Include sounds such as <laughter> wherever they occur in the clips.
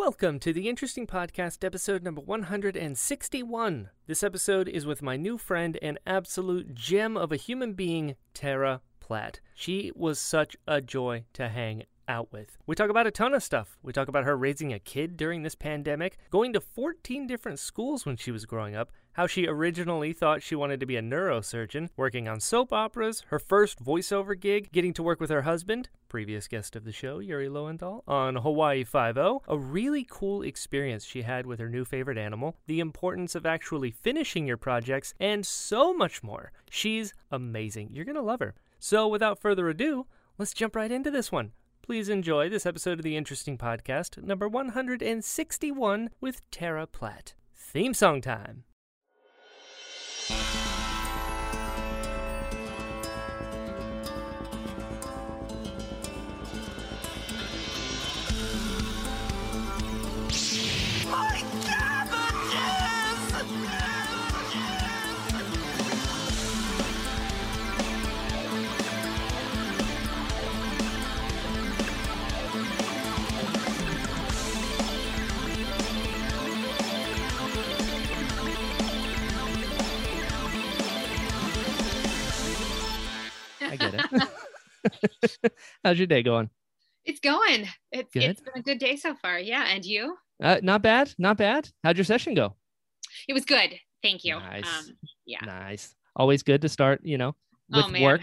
Welcome to the Interesting Podcast, episode number 161. This episode is with my new friend and absolute gem of a human being, Tara Platt. She was such a joy to hang out with. We talk about a ton of stuff. We talk about her raising a kid during this pandemic, going to 14 different schools when she was growing up, how she originally thought she wanted to be a neurosurgeon, working on soap operas, her first voiceover gig, getting to work with her husband, previous guest of the show, Yuri Lowenthal, on Hawaii Five-O, a really cool experience she had with her new favorite animal, the importance of actually finishing your projects, and so much more. She's amazing. You're going to love her. So, without further ado, let's jump right into this one. Please enjoy this episode of the Interesting Podcast, number 161, with Tara Platt. Theme song time. I get it. <laughs> How's your day going? It's going. It's Good. it's been a good day so far. Yeah, and you? Uh, not bad, not bad. How'd your session go? It was good. Thank you. Nice. Um, yeah. Nice. Always good to start, you know, with Oh, man. work.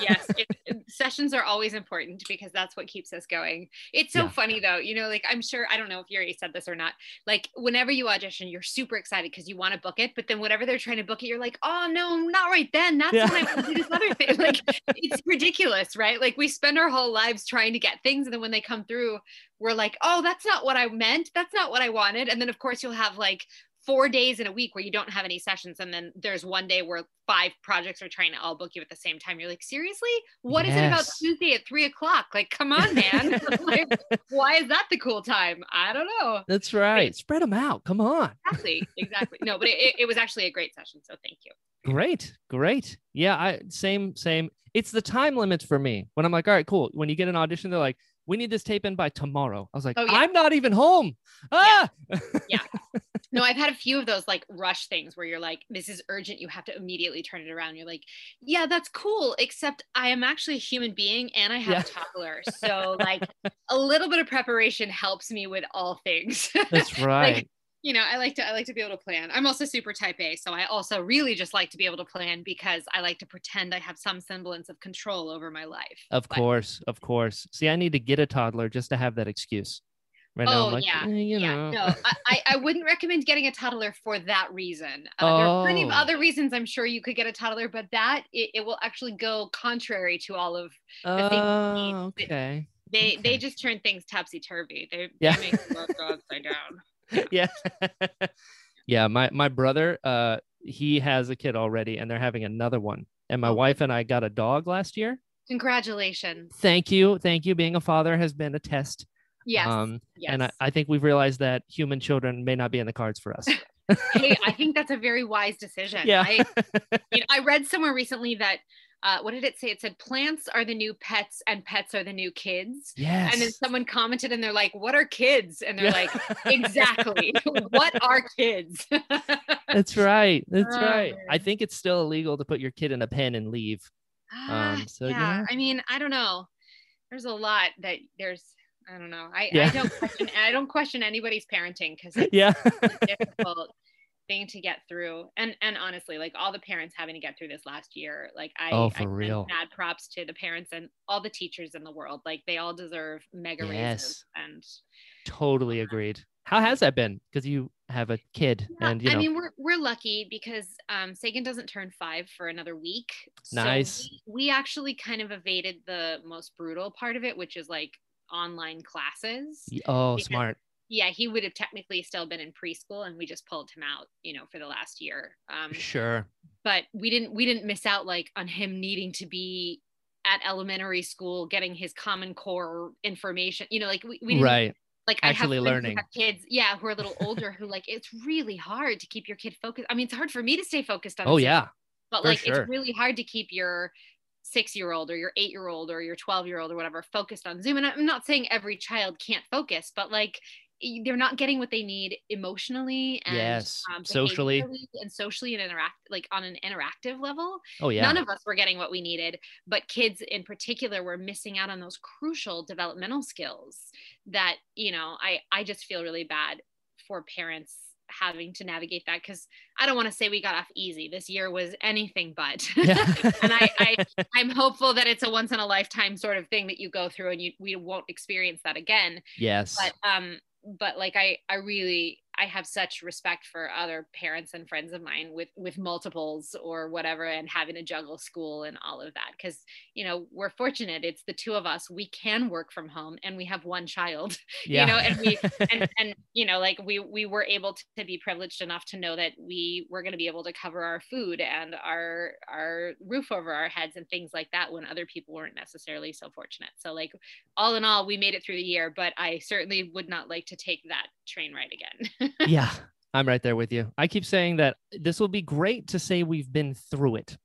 yes. <laughs> It, it- sessions are always important because that's what keeps us going. It's so Yeah. funny though. You know, like I'm sure I don't know if Yuri said this or not. Like whenever you audition, you're super excited because you want to book it, but then whenever they're trying to book it, you're like, oh no, not right then. That's Yeah. when I want to do this other thing. <laughs> Like it's ridiculous, right? Like we spend our whole lives trying to get things, and then when they come through, we're like, oh, that's not what I meant. That's not what I wanted. And then of course you'll have like four days in a week where you don't have any sessions, and then there's one day where five projects are trying to all book you at the same time. You're like, seriously? What is it about Tuesday at three o'clock? Like, come on, man. <laughs> <laughs> like, why is that the cool time? I don't know. That's right. Spread them out. Come on. Exactly, exactly. No, but it, it- it was actually a great session. So thank you. Great, great. Yeah, I same, same. It's the time limits for me. When I'm like, all right, cool. When you get an audition, they're like, we need this tape in by tomorrow. I was like, Oh, yeah. I'm not even home. Ah, Yeah. <laughs> No, I've had a few of those like rush things where you're like, this is urgent. You have to immediately turn it around. You're like, yeah, that's cool. Except I am actually a human being and I have Yeah. a toddler. So, like, a little bit of preparation helps me with all things. <laughs> that's right. You know, I like to I like to be able to plan. I'm also super type A, so I also really just like to be able to plan because I like to pretend I have some semblance of control over my life. of But- course, of course. See, I need to get a toddler just to have that excuse. Right now, Oh I'm like, yeah, eh, you yeah. know. No, I, I- wouldn't recommend getting a toddler for that reason. Uh, There are plenty of Oh. other reasons I'm sure you could get a toddler, but that it, it will actually go contrary to all of the Oh, need. okay. they Okay. they just turn things topsy turvy. They, Yeah. they make the world go upside down. <laughs> yeah yeah my my brother uh he has a kid already and they're having another one and my Oh. wife and i got a dog last year Congratulations. thank you thank you being a father has been a test Yes. um yes. and I, I think we've realized that human children may not be in the cards for us <laughs> hey, I <laughs> think that's a very wise decision. yeah I, you know, I read somewhere recently that uh, what did it say? It said plants are the new pets and pets are the new kids. yes And then someone commented and they're like, "What are kids?" And they're like, <laughs> "Exactly. <laughs> what are kids?" <laughs> that's right that's Oh, right i think it's still illegal to put your kid in a pen and leave Ah, so, yeah, yeah. I mean, I don't know. There's a lot that there's. I don't know. I, Yeah. I don't question. I don't question anybody's parenting because it's yeah difficult thing to get through. And and honestly, like all the parents having to get through this last year, like I, Oh, for send real. mad props to the parents and all the teachers in the world. Like they all deserve mega raises. Yes. And totally agreed how has that been because you have a kid Yeah, and you know I mean, we're we're lucky because um, Sagan doesn't turn five for another week. So Nice. we, we actually kind of evaded the most brutal part of it, which is like online classes. Oh smart Yeah, he would have technically still been in preschool, and we just pulled him out, you know, for the last year. Um, sure but we didn't we didn't miss out like on him needing to be at elementary school getting his common core information you know like we, we didn't right like Actually I have learning. have kids, yeah, who are a little older, who like it's really hard to keep your kid focused. I mean, it's hard for me to stay focused on. oh yeah but like sure. it's really hard to keep your six year old or your eight year old or your 12 year old or whatever focused on Zoom. And I'm not saying every child can't focus, but like they're not getting what they need emotionally and Yes, um, socially. and socially and interact like on an interactive level Oh yeah. none of us were getting what we needed but kids in particular were missing out on those crucial developmental skills that you know i i just feel really bad for parents having to navigate that because i don't want to say we got off easy this year was anything but Yeah. <laughs> and I, I i'm hopeful that it's a once in a lifetime sort of thing that you go through and you we won't experience that again yes. but um but like i i really i have such respect for other parents and friends of mine with with multiples or whatever and having to juggle school and all of that because you know we're fortunate it's the two of us we can work from home and we have one child yeah. <laughs> you know and we and <laughs> and you know like we we were able to be privileged enough to know that we were going to be able to cover our food and our our roof over our heads and things like that when other people weren't necessarily so fortunate so like all in all we made it through the year but i certainly would not like to take that train ride again <laughs> yeah. I'm right there with you. I keep saying that this will be great to say we've been through it.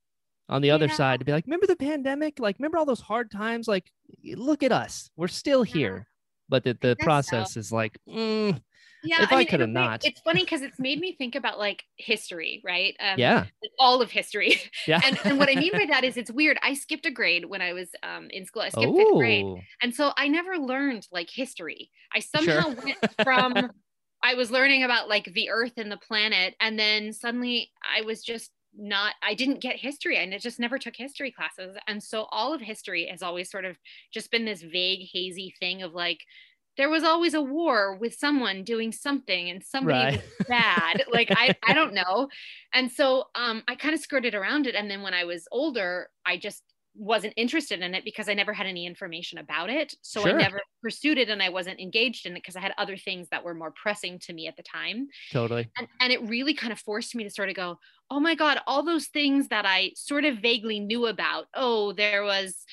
On the other Yeah. side, to be like, remember the pandemic? Like, remember all those hard times? Like, look at us. We're still Yeah. here. But the, the guess so. process is like, mm, yeah If I mean, coulda not. it's funny because it's made me think about like history right um, yeah. like, all of history <laughs> Yeah. and, and what i mean by that is <laughs> it's weird i skipped a grade when i was um, in school i skipped fifth grade And so I never learned like history. I Sure. somehow went from <laughs> I was learning about like the earth and the planet and then suddenly I was just not I didn't get history and it just never took history classes. And so all of history has always sort of just been this vague hazy thing of like there was always a war with someone doing something and somebody Right. was bad. like I I don't know. And so um I kind of skirted around it and then when I was older I just wasn't interested in it because I never had any information about it. So Sure. I never pursued it and I wasn't engaged in it because I had other things that were more pressing to me at the time. totally. And, and it really kind of forced me to sort of go, oh my God, all those things that I sort of vaguely knew about. Oh, there was,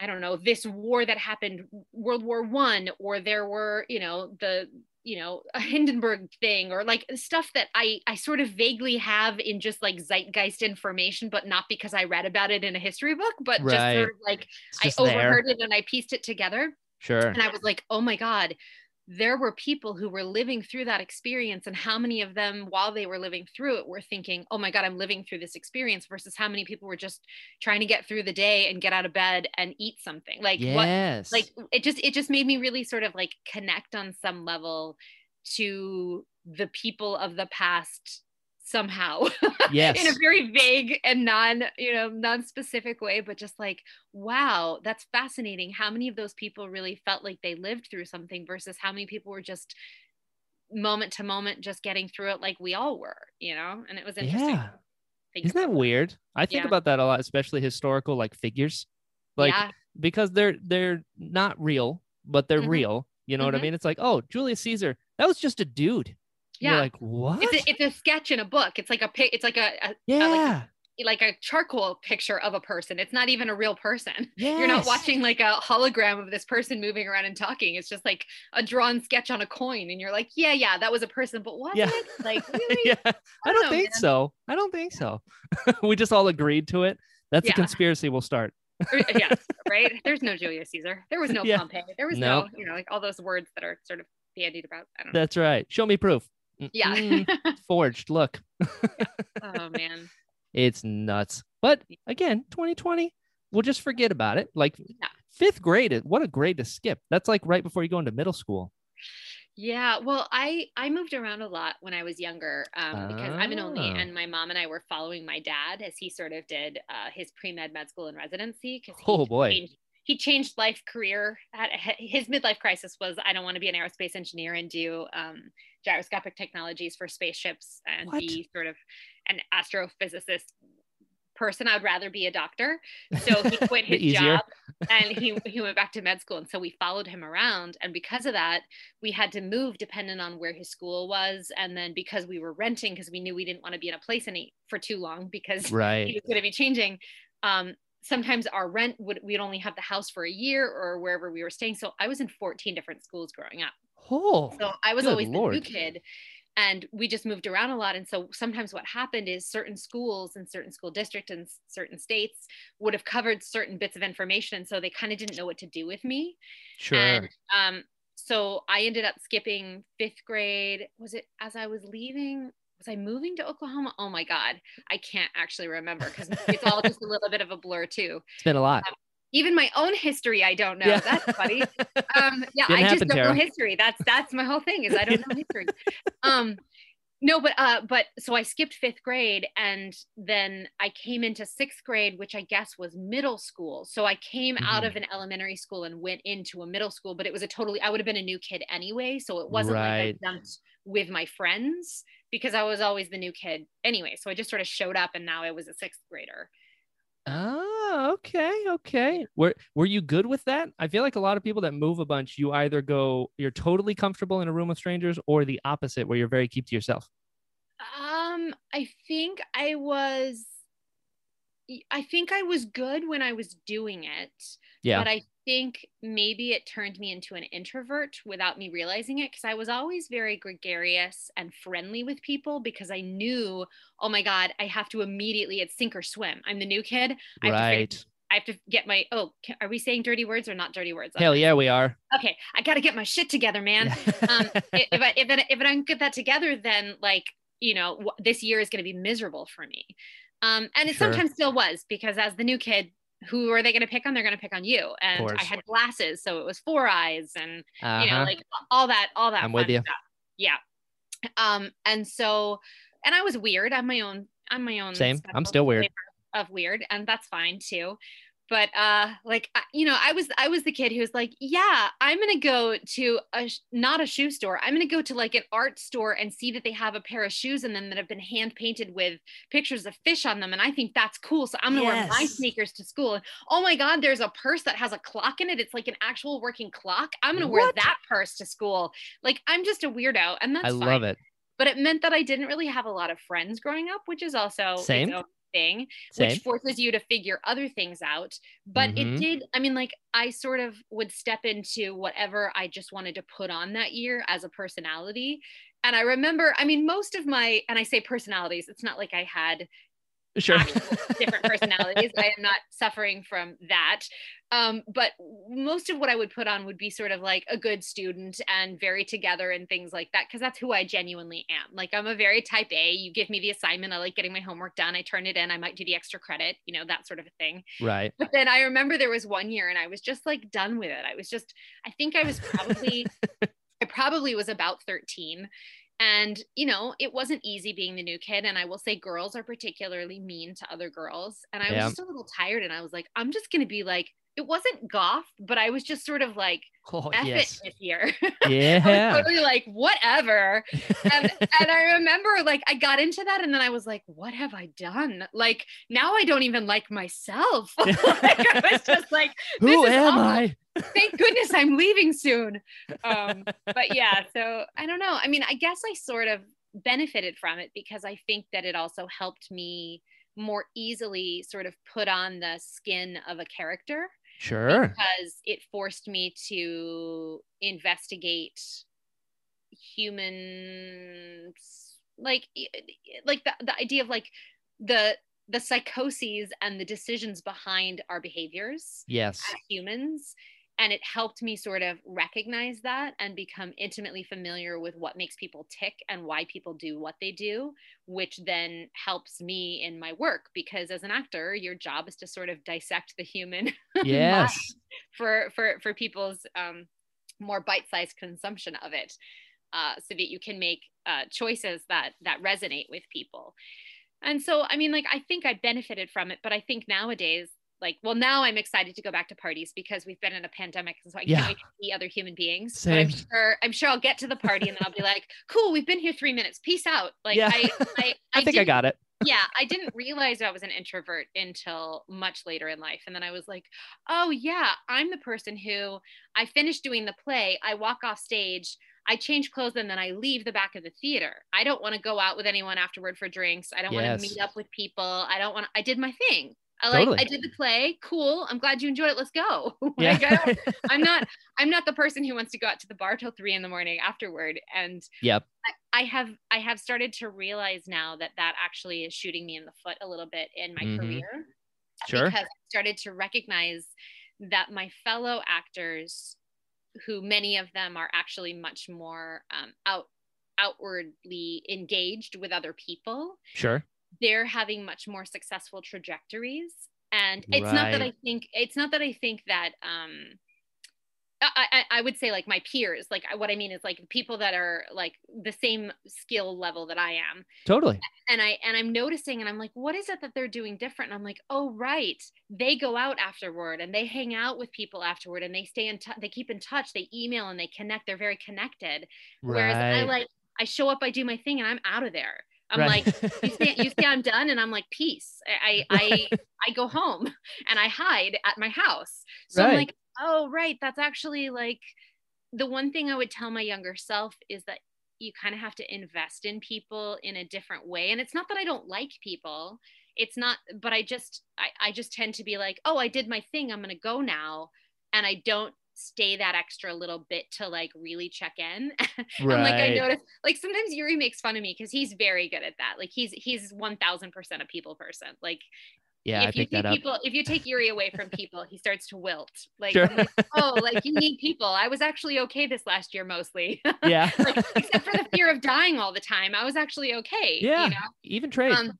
I don't know, this war that happened, World War One, or there were, you know, the you know <laughs> a hindenburg thing or like stuff that i i sort of vaguely have in just like zeitgeist information but not because i read about it in a history book but just sort of like It's i just there. overheard it and i pieced it together Sure. and I was like, oh my God, there were people who were living through that experience. And how many of them, while they were living through it, were thinking, oh my God, I'm living through this experience versus how many people were just trying to get through the day and get out of bed and eat something. Like what like it just it just made me really sort of like connect on some level to the people of the past somehow yes. <laughs> in a very vague and non you know non-specific way but just like wow that's fascinating how many of those people really felt like they lived through something versus how many people were just moment to moment just getting through it like we all were you know and it was interesting yeah. Isn't that about weird? I think Yeah. about that a lot, especially historical like figures. Like yeah because they're they're not real, but they're Mhm. real. You know what I Mhm. mean? It's like, oh, Julius Caesar, that was just a dude. Yeah You're like, what? it's a, it's a sketch in a book it's like a it's like a, a yeah. like a charcoal picture of a person. It's not even a real person. yeah. <laughs> You're not watching like a hologram of this person moving around and talking. It's just like a drawn sketch on a coin. And you're like, yeah, yeah, that was a person, but what? Yeah. Like, <laughs> really? yeah. I don't know, think man. so. I don't think so. <laughs> we just all agreed to it. That's Yeah. a conspiracy we'll start. Uh, yeah, right? There's no Julius Caesar. There was no Yeah. Pompey. There was No. no, you know, like all those words that are sort of bandied about. I don't know. That's right. Show me proof. Yeah. <laughs> Forged. Look. oh man. <laughs> It's nuts. But again, 2020, we'll just forget about it. Like Yeah. fifth grade, what a grade to skip. That's like right before you go into middle school. Yeah, well, I I moved around a lot when I was younger um, because I'm an only, Ah. and my mom and I were following my dad as he sort of did uh, his pre med med school and residency. Because Oh, boy. changed, he changed life career. Had, his midlife crisis was I don't want to be an aerospace engineer and do um, gyroscopic technologies for spaceships and What? be sort of an astrophysicist person. I would rather be a doctor. So he <laughs> quit his job <laughs> and he he went back to med school and so we followed him around and because of that we had to move depending on where his school was and then because we were renting because we knew we didn't want to be in a place any for too long because he Right. was going to be changing um sometimes our rent would we'd only have the house for a year or wherever we were staying so i was in 14 different schools growing up Oh, so I was always the new kid. And we just moved around a lot. And so sometimes what happened is certain schools and certain school districts and certain states would have covered certain bits of information. And so they kind of didn't know what to do with me. sure. And um, so I ended up skipping fifth grade. Was it as I was leaving? Was I moving to Oklahoma? Oh my God. I can't actually remember because it's all just a <laughs> little bit of a blur too. It's been a lot. Um, even my own history, I don't know. Yeah. That's funny. <laughs> Um, yeah, Didn't I just don't Tara. know history. That's that's my whole thing is I don't know history. Um, no, but uh, but so I skipped fifth grade, and then I came into sixth grade, which I guess was middle school. So I came out Mhm. of an elementary school and went into a middle school, but it was a totally I would have been a new kid anyway, so it wasn't Right. like I jumped with my friends because I was always the new kid anyway. So I just sort of showed up, and now I was a sixth grader. Oh, okay, okay. Were were you good with that? I feel like a lot of people that move a bunch, you either go you're totally comfortable in a room with strangers, or the opposite, where you're very keep to yourself. Um, I think I was I think I was good when I was doing it. Yeah. But I think maybe it turned me into an introvert without me realizing it because I was always very gregarious and friendly with people because I knew, oh my God, I have to immediately, it's sink or swim. I'm the new kid. I have, to, right. figure- I have to get my, oh, are we saying dirty words or not dirty words? Hell yeah, we are. Okay. I got to get my shit together, man <laughs> um, <laughs> if I if I, if I don't get that together, then like you know wh- this year is going to be miserable for me. And it Sure. sometimes still was because as the new kid, who are they going to pick on? They're going to pick on you. And I had glasses, so it was four eyes, and uh-huh. you know like all that all that. I'm with you. Stuff. Yeah. Um, and so, and I was weird. I'm my own. I'm my own. Same. I'm still weird. Of weird, and that's fine too but uh like you know i was i was the kid who was like yeah i'm gonna go to a not a shoe store. I'm gonna go to like an art store and see that they have a pair of shoes in them that have been hand painted with pictures of fish on them and i think that's cool so i'm gonna wear my sneakers to school. Oh my god there's a purse that has a clock in it. It's like an actual working clock. I'm gonna wear that purse to school. Like i'm just a weirdo and that's I fine. love it. but it meant that i didn't really have a lot of friends growing up which is also Same. its own thing Same. which forces you to figure other things out. But Mhm. it did, I mean, like I sort of would step into whatever I just wanted to put on that year as a personality. And I remember, I mean, most of my, and I say personalities, it's not like I had Sure. actual different personalities. I am not suffering from that. Um, but most of what I would put on would be sort of like a good student and very together and things like that, because that's who I genuinely am. Like I'm a very type A. You give me the assignment, I like getting my homework done, I turn it in, I might do the extra credit, you know, that sort of a thing. right. But then I remember there was one year and I was just like done with it. I was just, I think I was probably, <laughs> I probably was about 13. And, you know, it wasn't easy being the new kid. And I will say girls are particularly mean to other girls. And I was Yeah. just a little tired and I was like, I'm just going to be like, it wasn't goth, but I was just sort of like, Oh F yes. it this year. <laughs> I Yeah. was totally like, whatever. And, <laughs> and I remember like I got into that and then I was like, what have I done? Like now I don't even like myself. <laughs> like, I was just like, Who am awful. I? thank goodness I'm leaving soon. Um, but yeah, so I don't know. I mean, I guess I sort of benefited from it because I think that it also helped me more easily sort of put on the skin of a character Sure. because it forced me to investigate humans like like the, the idea of like the the psychoses and the decisions behind our behaviors Yes. as humans and it helped me sort of recognize that and become intimately familiar with what makes people tick and why people do what they do which then helps me in my work because as an actor your job is to sort of dissect the human <laughs> Yes. for for for people's um, more bite-sized consumption of it uh, so that you can make uh, choices that that resonate with people and so i mean like i think i benefited from it but i think nowadays like well now i'm excited to go back to parties because we've been in a pandemic and so i Yeah. can't wait to see other human beings but i'm sure i'm sure i'll get to the party and then i'll be like <laughs> cool we've been here three minutes peace out like Yeah. i i, <laughs> I think I got it. yeah, I <laughs> didn't realize I was an introvert until much later in life. And then I was like, oh, yeah, I'm the person who I finish doing the play, I walk off stage, I change clothes, and then I leave the back of the theater. I don't want to go out with anyone afterward for drinks. I don't want to meet up with people. I don't want I did my thing. I like Totally. I did the play. Cool. I'm glad you enjoyed it. Let's go. <laughs> Yeah. like, yeah. I am <laughs> not I'm not the person who wants to go out to the bar till three in the morning afterward. And Yep. I have I have started to realize now that that actually is shooting me in the foot a little bit in my Mhm. career Sure. because I started to recognize that my fellow actors who many of them are actually much more um, out outwardly engaged with other people Sure. They're having much more successful trajectories. And it's not that i think it's not that i think that um I, I, would say like my peers like what i mean is like people that are like the same skill level that i am. Totally. and i and i'm noticing and i'm like what is it that they're doing different? And i'm like oh right. They go out afterward and they hang out with people afterward and they stay in touch they keep in touch they email and they connect they're very connected. Whereas i like i show up i do my thing and i'm out of there i'm Right. like you say, you say i'm done and i'm like peace. I i I, I go home and i hide at my house. So i'm like oh right. That's actually like the one thing i would tell my younger self is that you kind of have to invest in people in a different way. And it's not that i don't like people. It's not but i just i, I just tend to be like oh i did my thing. I'm gonna go now. And i don't stay that extra little bit to like really check in <laughs> and like I notice like sometimes Yuri makes fun of me because he's very good at that. Like he's he's one thousand percent a people person. Like yeah, I if you picked take people if you take Yuri away from people, he starts to wilt. Like, Sure. Like, <laughs> oh, like you need people. I was actually okay this last year mostly. <laughs> yeah. like except for the fear of dying all the time. I was actually okay. Yeah. You know? Even trade. um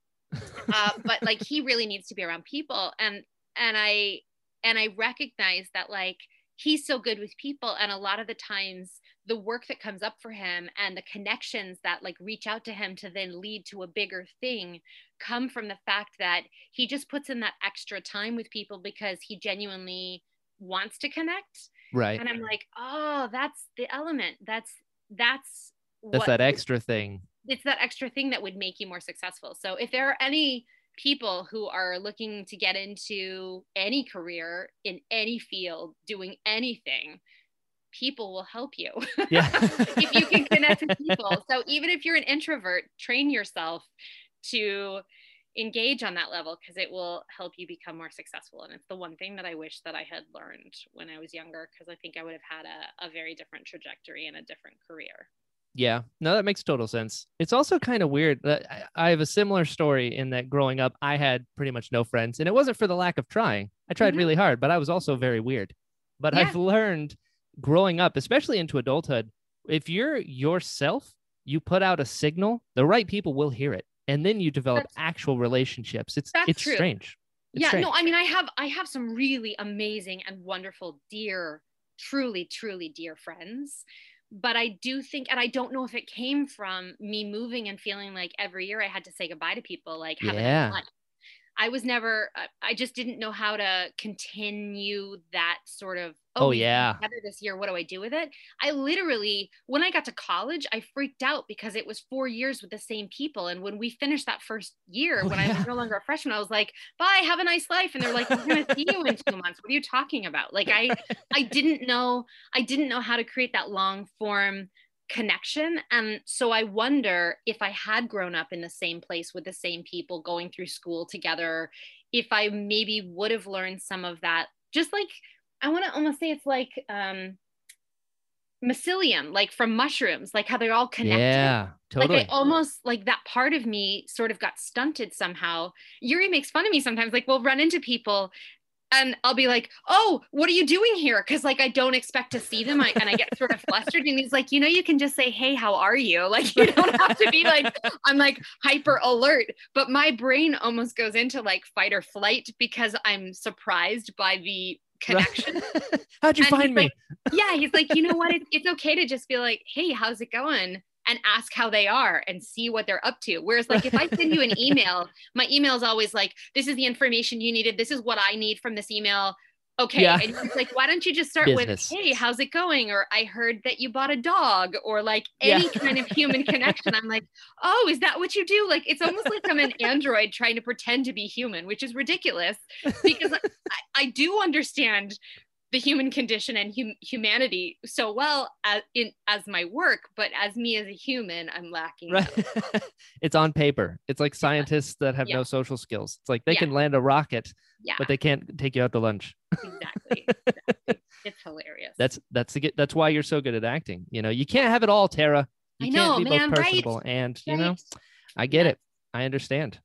uh, but like he really needs to be around people and and i and i recognize that like he's so good with people and a lot of the times the work that comes up for him and the connections that like reach out to him to then lead to a bigger thing come from the fact that he just puts in that extra time with people because he genuinely wants to connect right. and i'm like oh that's the element that's that's That's what that extra thing. it's that extra thing that would make you more successful. So if there are any people who are looking to get into any career in any field, doing anything, people will help you. Yeah. <laughs> if you can connect with people. So even if you're an introvert, train yourself to engage on that level because it will help you become more successful. And it's the one thing that I wish that I had learned when I was younger because I think I would have had a, a very different trajectory and a different career. Yeah, no, that makes total sense. It's also kind of weird that I- have a similar story in that growing up, I had pretty much no friends, and it wasn't for the lack of trying. I tried Mhm. really hard, but I was also very weird. But Yeah. I've learned growing up, especially into adulthood, if you're yourself, you put out a signal, the right people will hear it, and then you develop That's- actual relationships. It's it's true. strange. It's yeah strange. no i mean i have i have some really amazing and wonderful dear truly truly dear friends but i do think and i don't know if it came from me moving and feeling like every year i had to say goodbye to people like have a Yeah. nice life i was never uh, i just didn't know how to continue that sort of Oh, came yeah. this year what do i do with it? I literally when i got to college i freaked out because it was four years with the same people. And when we finished that first year Oh, when i yeah. was no longer a freshman i was like bye have a nice life. And they're like we're gonna see you in two months. What are you talking about? Like i i didn't know i didn't know how to create that long form connection and so i wonder if i had grown up in the same place with the same people going through school together if i maybe would have learned some of that just like i want to almost say it's like um mycelium like from mushrooms like how they're all connected Yeah, totally. like I almost like that part of me sort of got stunted somehow. Yuri makes fun of me sometimes. Like we'll run into people and I'll be like, "Oh, what are you doing here?" Because like I don't expect to see them, I, and I get sort of flustered. And he's like, "You know, you can just say, hey, how are you?' <laughs> Like you don't have to be like, I'm like hyper alert." But my brain almost goes into like fight or flight because I'm surprised by the connection. <laughs> How'd you And find me? like, yeah, he's like, you know what? It's, it's okay to just be like, hey, how's it going? And ask how they are and see what they're up to. Whereas, like, if I send you an <laughs> email, my email is always like, this is the information you needed. This is what I need from this email. Okay. Yeah. And it's like, why don't you just start Business. with, hey, how's it going? Or I heard that you bought a dog, or like Yeah. any kind of human connection. I'm like, oh, is that what you do? Like, it's almost like I'm an <laughs> android trying to pretend to be human, which is ridiculous because I, I do understand the human condition and hum- humanity so well as in as my work but as me as a human i'm lacking Right. <laughs> it's on paper. It's like scientists that have Yeah. no social skills. It's like they Yeah. can land a rocket, yeah but they can't take you out to lunch. exactly, <laughs> exactly. it's hilarious That's that's the get. That's why you're so good at acting. You know, you can't have it all, Tara. You I can't know, be man, both right? and you know. I get Yeah. it. I understand.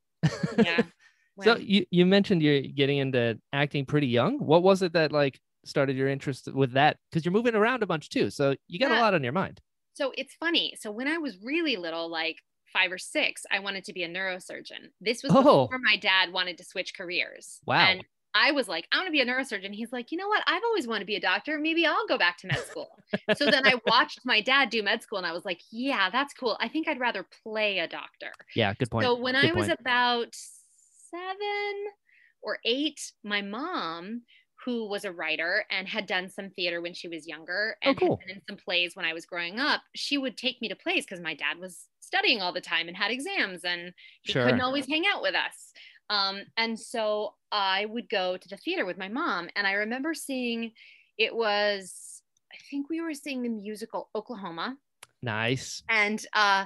yeah <laughs> So you you mentioned you're getting into acting pretty young. What was it that like started your interest with that? Because you're moving around a bunch too, so you got a lot on your mind. So it's funny. So when I was really little, like five or six, I wanted to be a neurosurgeon. This was Oh. before my dad wanted to switch careers. Wow. And I was like, I want to be a neurosurgeon. He's like, you know what? I've always wanted to be a doctor. Maybe I'll go back to med school. so then I <laughs> watched my dad do med school and I was like, yeah, that's cool. I think I'd rather play a doctor. Yeah, good point. So when Good I was about seven or eight, my mom, who was a writer and had done some theater when she was younger Oh, and cool. had been in some plays when I was growing up, she would take me to plays because my dad was studying all the time and had exams and he Sure. couldn't always hang out with us. Um, and so I would go to the theater with my mom. And I remember seeing it was, I think we were seeing the musical Oklahoma Nice. and uh,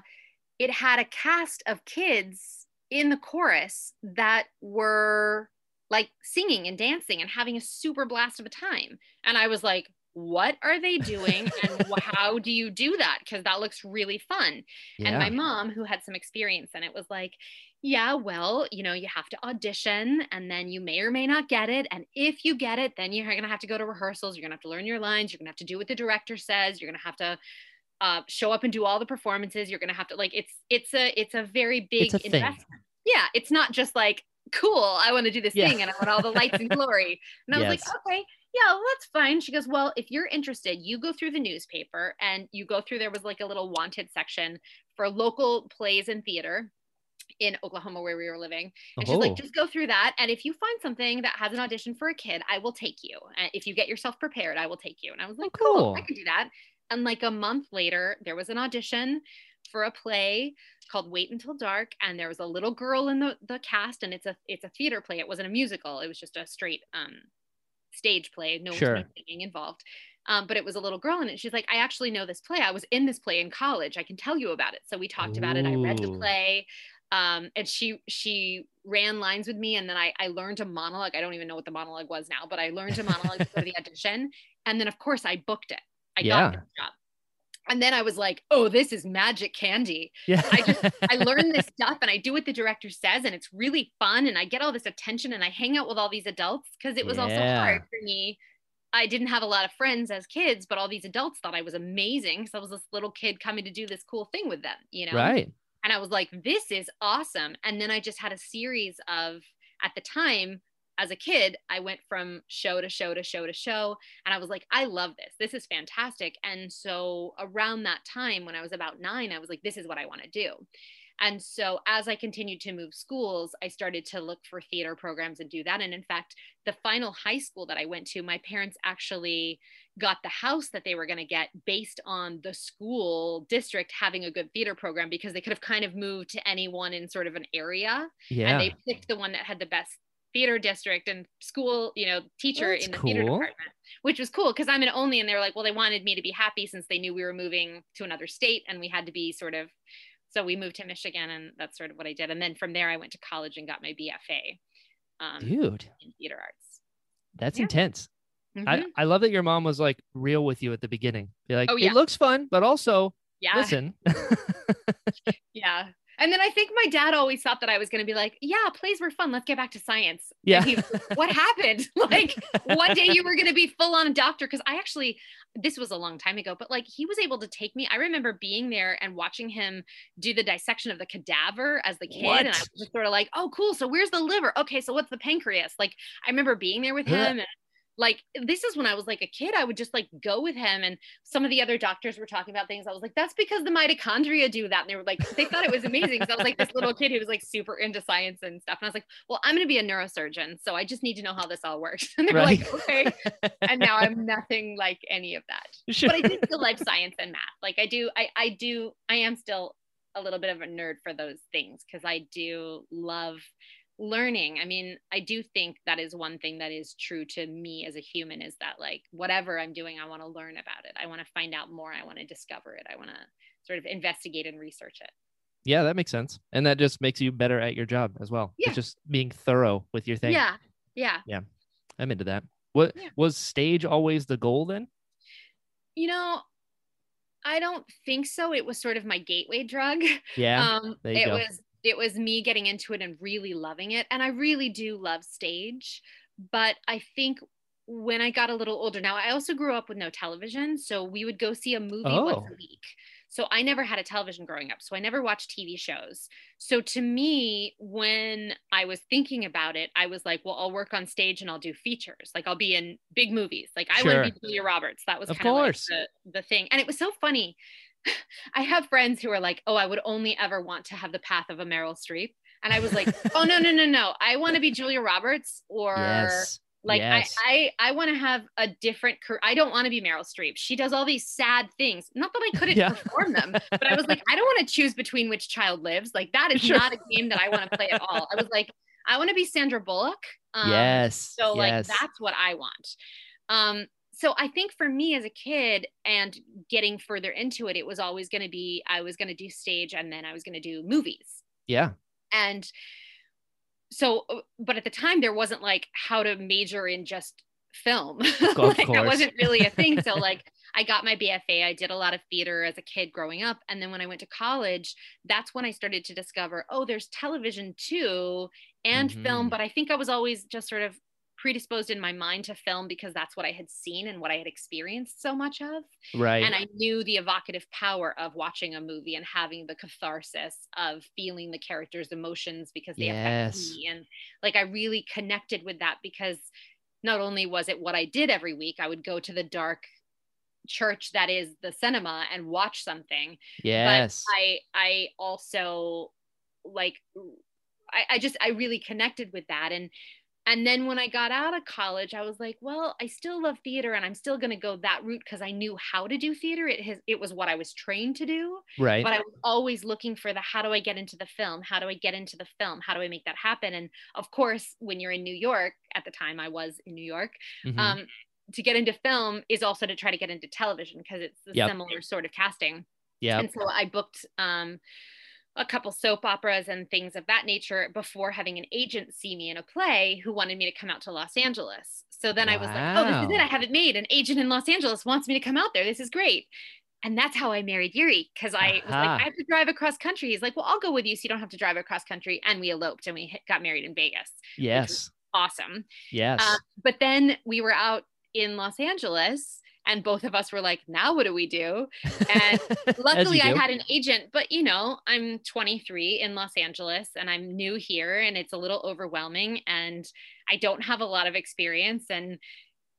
it had a cast of kids in the chorus that were like singing and dancing and having a super blast of a time. And i was like what are they doing? And <laughs> how do you do that? Because that looks really fun. Yeah. and my mom who had some experience in it was like yeah well you know you have to audition and then you may or may not get it. And if you get it then you're going to have to go to rehearsals. You're going to have to learn your lines. You're going to have to do what the director says. You're going to have to uh, show up and do all the performances. You're going to have to like it's it's a it's a very big It's a thing. yeah it's not just like cool i want to do this Yeah. thing and i want all the lights and glory. <laughs> And i was like okay yeah well, that's fine. She goes well if you're interested you go through the newspaper and you go through there was like a little wanted section for local plays and theater in oklahoma where we were living. And she's Oh. like just go through that and if you find something that has an audition for a kid i will take you. And if you get yourself prepared i will take you. And i was like Oh, cool i can do that. And like a month later there was an audition for a play called Wait Until Dark and there was a little girl in the the cast and it's a it's a theater play. It wasn't a musical. It was just a straight um stage play. No Sure. singing involved. Um, but it was a little girl in it she's like I actually know this play. I was in this play in college. I can tell you about it. So we talked about it. I read the play um, and she she ran lines with me and then I, I learned a monologue. I don't even know what the monologue was now but I learned a monologue <laughs> for the audition and then of course I booked it. I Yeah. got the job and then I was like oh this is magic candy yeah. I just I <laughs> learn this stuff and I do what the director says and it's really fun and I get all this attention and I hang out with all these adults because it was also hard for me. I didn't have a lot of friends as kids, but all these adults thought I was amazing. So I was this little kid coming to do this cool thing with them, you know? right. And I was like, this is awesome. And then I just had a series of, at the time, as a kid, I went from show to show to show to show. And I was like, I love this. This is fantastic. And so around that time, when I was about nine, I was like, this is what I want to do. And so as I continued to move schools, I started to look for theater programs and do that. And in fact, the final high school that I went to, my parents actually got the house that they were going to get based on the school district having a good theater program because they could have kind of moved to anyone in sort of an area Yeah. and they picked the one that had the best theater district and school you know teacher That's in the theater department which was cool because i'm an only and they were like well they wanted me to be happy since they knew we were moving to another state and we had to be sort of so we moved to michigan and that's sort of what i did and then from there i went to college and got my bfa um, Dude, in theater arts that's Yeah. intense. I, Mhm. I love that your mom was like real with you at the beginning. Be like, Oh, yeah. it looks fun, but also yeah listen. <laughs> Yeah. And then I think my dad always thought that I was going to be like, yeah, plays were fun. Let's get back to science. Yeah. he what <laughs> happened? <laughs> like one day you were going to be full on doctor. Cause I actually, this was a long time ago, but like he was able to take me. I remember being there and watching him do the dissection of the cadaver as the kid. And I was just sort of like, oh, cool. So where's the liver? Okay. So what's the pancreas? Like I remember being there with him and like this is when I was like a kid, I would just like go with him. And some of the other doctors were talking about things. I was like, that's because the mitochondria do that. And they were like, they thought it was amazing. So I was like this little kid who was like super into science and stuff. And I was like, well, I'm going to be a neurosurgeon. So I just need to know how this all works. <laughs> And they were Right. like, okay. <laughs> And now I'm nothing like any of that. Sure. But I do still like science and math. Like I do, I, I do, I am still a little bit of a nerd for those things because I do love learning i mean i do think that is one thing that is true to me as a human is that like whatever i'm doing i want to learn about it i want to find out more i want to discover it i want to sort of investigate and research it yeah, that makes sense. And that just makes you better at your job as well. Yeah. It's just being thorough with your thing. yeah yeah yeah I'm into that. What Yeah. was stage always the goal then? you know i don't think so it was sort of my gateway drug Yeah. <laughs> um it go. was it was me getting into it and really loving it and i really do love stage but i think when I got a little older. Now, I also grew up with no television. So we would go see a movie once Oh. a week. So I never had a television growing up. So I never watched TV shows. So to me, when I was thinking about it, I was like, well, I'll work on stage and I'll do features. Like I'll be in big movies. Like I want to be Julia Roberts. That was Of kind of like course. the, the thing. And it was so funny. <laughs> I have friends who are like, oh, I would only ever want to have the path of a Meryl Streep. And I was like, <laughs> oh, no, no, no, no. I want to be Julia Roberts or yes. like yes. I I, I want to have a different career. I don't want to be Meryl Streep. She does all these sad things. Not that I couldn't Yeah. perform them, <laughs> but I was like, I don't want to choose between which child lives. Like that is Sure. not a game that I want to play at all. I was like, I want to be Sandra Bullock. Um, yes. So like yes. that's what I want. Um, so I think for me as a kid and getting further into it, it was always going to be I was going to do stage and then I was going to do movies. Yeah. and so uh, but at the time there wasn't like how to major in just film. <laughs> Of like that wasn't really a thing. So <laughs> like i got my bfa i did a lot of theater as a kid growing up. And then when i went to college that's when i started to discover oh there's television too and film. Mhm. but i think i was always just sort of predisposed in my mind to film because that's what i had seen and what i had experienced so much of Right. and I knew the evocative power of watching a movie and having the catharsis of feeling the characters' emotions because they affect me. And like I really connected with that because not only was it what I did every week, I would go to the dark church that is the cinema and watch something. yes. But I I also like I, I just I really connected with that. And and then when I got out of college, I was like, well, I still love theater and I'm still going to go that route because I knew how to do theater. It has it was what I was trained to do, right. but I was always looking for the how do I get into the film? How do I get into the film? How do I make that happen? And of course, when you're in New York, at the time I was in New York, Mhm. um, to get into film is also to try to get into television because it's a Yep. similar sort of casting. yeah. And so I booked um, a couple soap operas and things of that nature before having an agent see me in a play who wanted me to come out to Los Angeles. So then I was like, oh, this is it. I have it made. An agent in Los Angeles wants me to come out there. This is great. And that's how I married Yuri because I was like, I have to drive across country. He's like, well, I'll go with you so you don't have to drive across country. And we eloped and we hit- got married in Vegas. yes. Awesome. Yes. Uh, but then we were out in Los Angeles and both of us were like, now what do we do? And <laughs> luckily I had an agent, but you know, I'm 23 in Los Angeles and I'm new here and it's a little overwhelming and I don't have a lot of experience and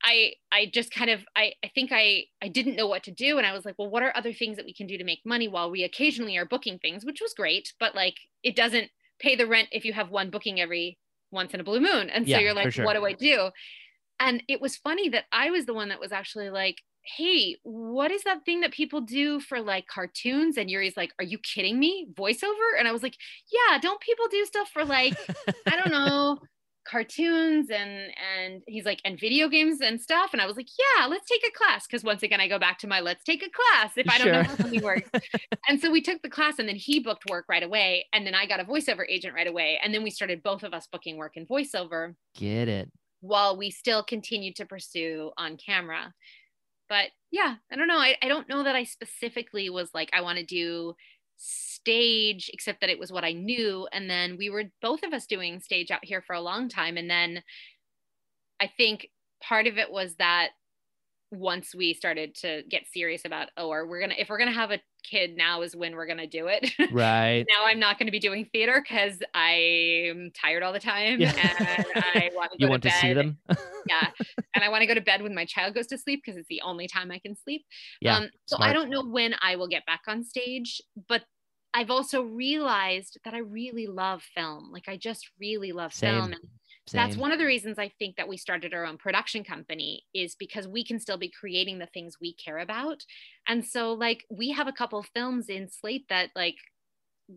I I just kind of I I think I I didn't know what to do and I was like, well, what are other things that we can do to make money while we occasionally are booking things, which was great, but like it doesn't pay the rent if you have one booking every once in a blue moon. And so Yeah, you're like, sure. what do I do? And it was funny that I was the one that was actually like, hey, what is that thing that people do for like cartoons? And Yuri's like, are you kidding me? Voiceover? And I was like, yeah, don't people do stuff for like, I don't <laughs> know, cartoons and and he's like, and video games and stuff. And I was like, yeah, let's take a class. Cause once again, I go back to my let's take a class if I don't know how something works. <laughs> and so we took the class and then he booked work right away. And then I got a voiceover agent right away. And then we started both of us booking work in voiceover Get it. While we still continued to pursue on camera. But yeah, I don't know. I, I don't know that I specifically was like, I want to do stage, except that it was what I knew. And then we were both of us doing stage out here for a long time. And then I think part of it was that once we started to get serious about, oh, or we're gonna if we're gonna have a kid, now is when we're gonna do it. <laughs> Right. now I'm not to be doing theater because I'm tired all the time Yeah. and I <laughs> want to go you want to to see them? <laughs> Yeah, and I want to go to bed when my child goes to sleep because it's the only time I can sleep. yeah. um, so I don't know when I will get back on stage, but I've also realized that I really love film. Like I just really love Same. film. And that's one of the reasons I think that we started our own production company is because we can still be creating the things we care about. And so like we have a couple films in slate that like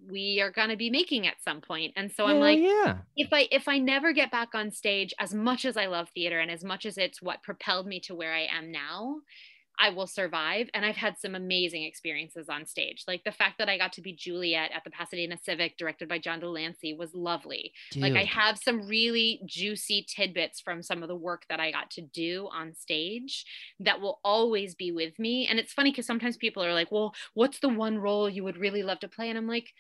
we are going to be making at some point. And so I'm like yeah. if I if I never get back on stage as much as I love theater and as much as it's what propelled me to where I am now, I will survive. And I've had some amazing experiences on stage. Like the fact that I got to be Juliet at the Pasadena Civic, directed by John de Lancie, was lovely. Like I have some really juicy tidbits from some of the work that I got to do on stage that will always be with me. And it's funny because sometimes people are like, well, what's the one role you would really love to play? And I'm like,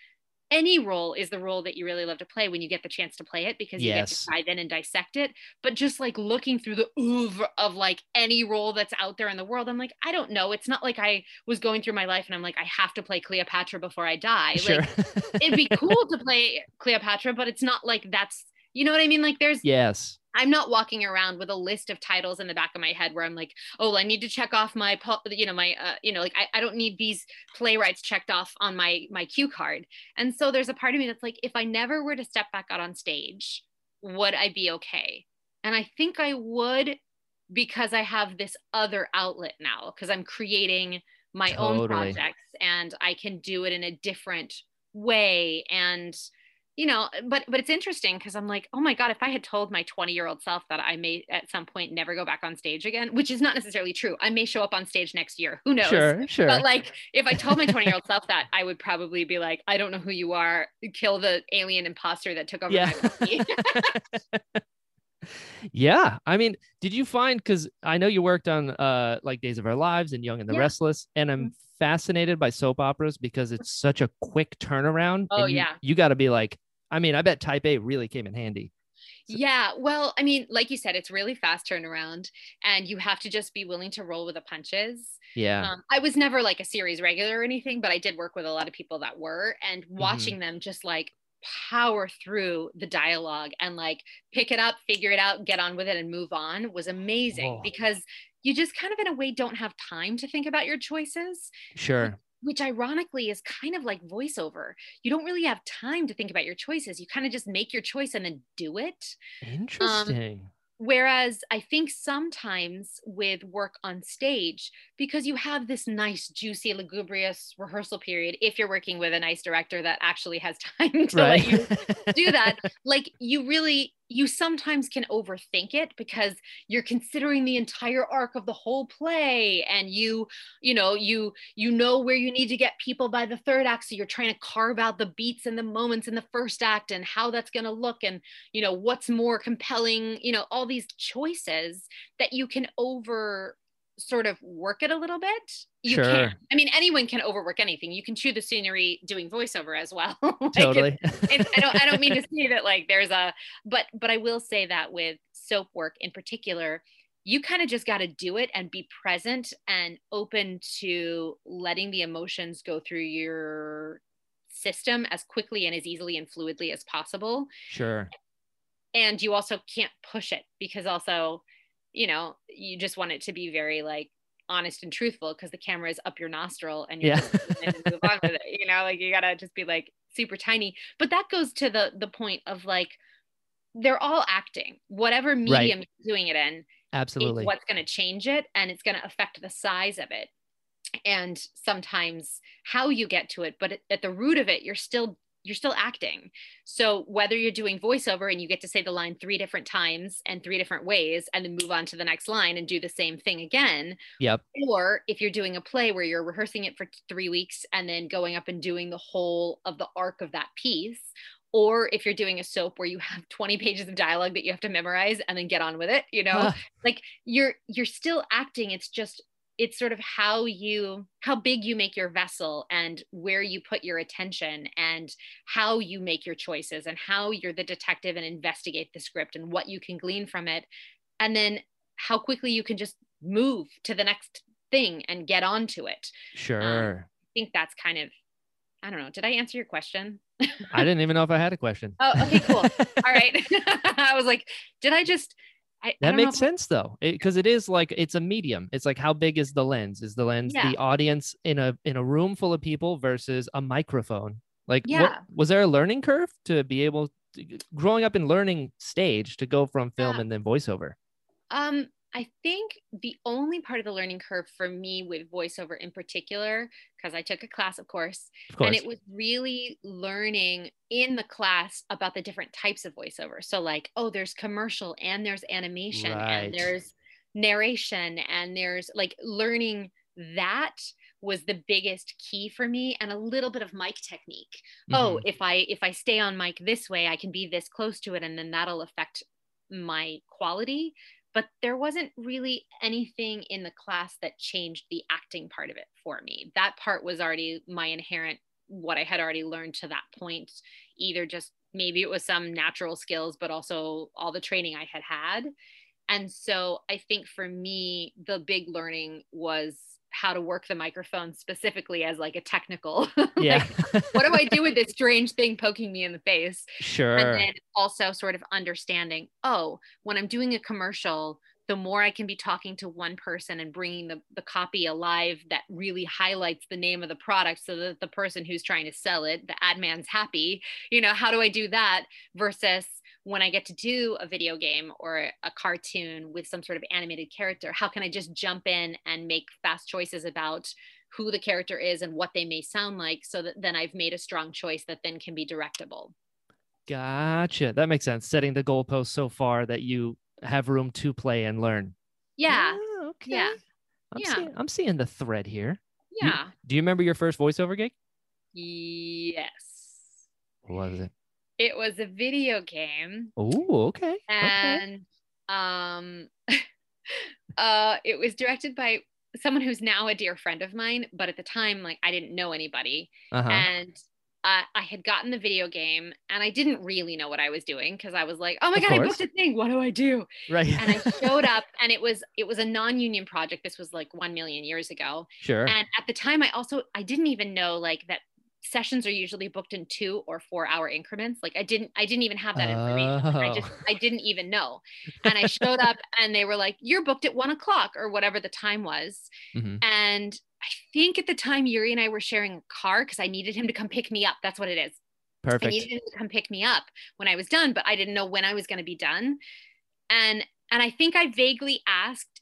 any role is the role that you really love to play when you get the chance to play it because you Yes. get to dive in and dissect it. But just like looking through the oeuvre of like any role that's out there in the world, I'm like, I don't know. It's not like I was going through my life and I'm like, I have to play Cleopatra before I die. <laughs> sure. Like it'd be cool to play Cleopatra, but it's not like that's you know what I mean? Like there's yes. I'm not walking around with a list of titles in the back of my head where I'm like, oh, I need to check off my, you know, my, uh, you know, like I, I don't need these playwrights checked off on my my cue card. And so there's a part of me that's like, if I never were to step back out on stage, would I be okay? And I think I would because I have this other outlet now because I'm creating my own projects and I can do it in a different way and you know but but it's interesting because i'm like oh my god if i had told my 20 year old self that i may at some point never go back on stage again which is not necessarily true i may show up on stage next year who knows Sure. Sure. but like if i told my 20 year old self that i would probably be like i don't know who you are kill the alien imposter that took over Yeah. my <laughs> yeah. I mean, did you find because I know you worked on uh like Days of Our Lives and Young and the Yeah. Restless, and I'm fascinated by soap operas because it's such a quick turnaround. Oh, you, yeah. You got to be like, I mean, I bet Type A really came in handy. Yeah, well, I mean, like you said, it's really fast turnaround, and you have to just be willing to roll with the punches. Yeah. Um, I was never like a series regular or anything, but I did work with a lot of people that were, and Mm-hmm. watching them just like power through the dialogue and like pick it up, figure it out, get on with it, and move on was amazing Whoa. because you just kind of, in a way, don't have time to think about your choices sure. Which ironically is kind of like voiceover. You don't really have time to think about your choices. You kind of just make your choice and then do it. Um, Interesting. Whereas I think sometimes with work on stage, because you have this nice, juicy, lugubrious rehearsal period, if you're working with a nice director that actually has <laughs> time to let you do that, <laughs> like you really, you sometimes can overthink it because you're considering the entire arc of the whole play and you you know you you know where you need to get people by the third act. So you're trying to carve out the beats and the moments in the first act and how that's going to look and you know what's more compelling you know all these choices that you can over sort of work it a little bit you Sure. can i mean anyone can overwork anything you can chew the scenery doing voiceover as well <laughs> Like, it's- totally. it's, I don't I don't mean to <laughs> say that like there's a but but I will say that with soap work in particular, you kind of just got to do it and be present and open to letting the emotions go through your system as quickly and as easily and fluidly as possible. sure. And you also can't push it because also, you know, you just want it to be very like honest and truthful because the camera is up your nostril and you're Yeah. move on with it. You know, like you gotta just be like super tiny. But that goes to the the point of like they're all acting. Whatever medium you're doing it in Absolutely. is what's going to change it and it's going to affect the size of it and sometimes how you get to it but at the root of it you're still you're still acting. So whether you're doing voiceover and you get to say the line three different times and three different ways and then move on to the next line and do the same thing again. Yep. or if you're doing a play where you're rehearsing it for three weeks and then going up and doing the whole of the arc of that piece. Or if you're doing a soap where you have <laughs> 20 pages of dialogue that you have to memorize and then get on with it you know? Like you're you're still acting. It's just it's sort of how you how big you make your vessel and where you put your attention and how you make your choices and how you're the detective and investigate the script and what you can glean from it. And then how quickly you can just move to the next thing and get onto it. Um, sure. i think that's kind of i don't know. Did i answer your question? I didn't even know if I had a question. oh okay cool. <laughs> All right. <laughs> I was like did i just I, I That don't makes sense though, because it is like it's a medium. It's like how big is the lens? Is the lens Yeah. the audience in a in a room full of people versus a microphone? Like, what, Yeah. was there a learning curve to be able to, growing up and learning stage to go from film Yeah. and then voiceover? Um, I think the only part of the learning curve for me with voiceover in particular, because I took a class, of course, Of course, and it was really learning in the class about the different types of voiceover. So, like, oh, there's commercial and there's animation Right. and there's narration and there's like learning that was the biggest key for me and a little bit of mic technique oh Mhm. if i if i stay on mic this way i can be this close to it and then that'll affect my quality but there wasn't really anything in the class that changed the acting part of it for me that part was already my inherent what I had already learned to that point, either just maybe it was some natural skills, but also all the training I had had. And so I think for me, the big learning was how to work the microphone specifically as like a technical. <laughs> Yeah. like, what do I do with this strange thing poking me in the face? sure. And then also sort of understanding, oh, when I'm doing a commercial, the more I can be talking to one person and bringing the, the copy alive that really highlights the name of the product so that the person who's trying to sell it, the ad man's happy. You know, how do I do that versus when I get to do a video game or a cartoon with some sort of animated character? How can I just jump in and make fast choices about who the character is and what they may sound like so that then I've made a strong choice that then can be directable? Gotcha. That makes sense. Setting the goalpost so far that you have room to play and learn. Yeah. Ah, okay. Yeah. I'm Yeah. seeing I'm seeing the thread here. You- Yeah. Do you remember your first voiceover gig? Yes. What was it? It was a video game Oh, okay. okay. and um <laughs> uh it was directed by someone who's now a dear friend of mine, but at the time like I didn't know anybody Uh-huh. and uh, I had gotten the video game and I didn't really know what I was doing because I was like, oh my Of god, I course. booked a thing. What do I do? right. And I <laughs> showed up and it was it was a non-union project. This was like 1 million years ago. sure. And at the time, I also I didn't even know like that sessions are usually booked in two or four hour increments. Like I didn't I didn't even have that information. Like, I just Oh. I didn't even know. <laughs> And I showed up and they were like, "You're booked at one o'clock or whatever the time was." Mhm. And I think at the time Yuri and I were sharing a car because I needed him to come pick me up. That's what it is. Perfect. I needed him to come pick me up when I was done, but I didn't know when I was going to be done. And and I think I vaguely asked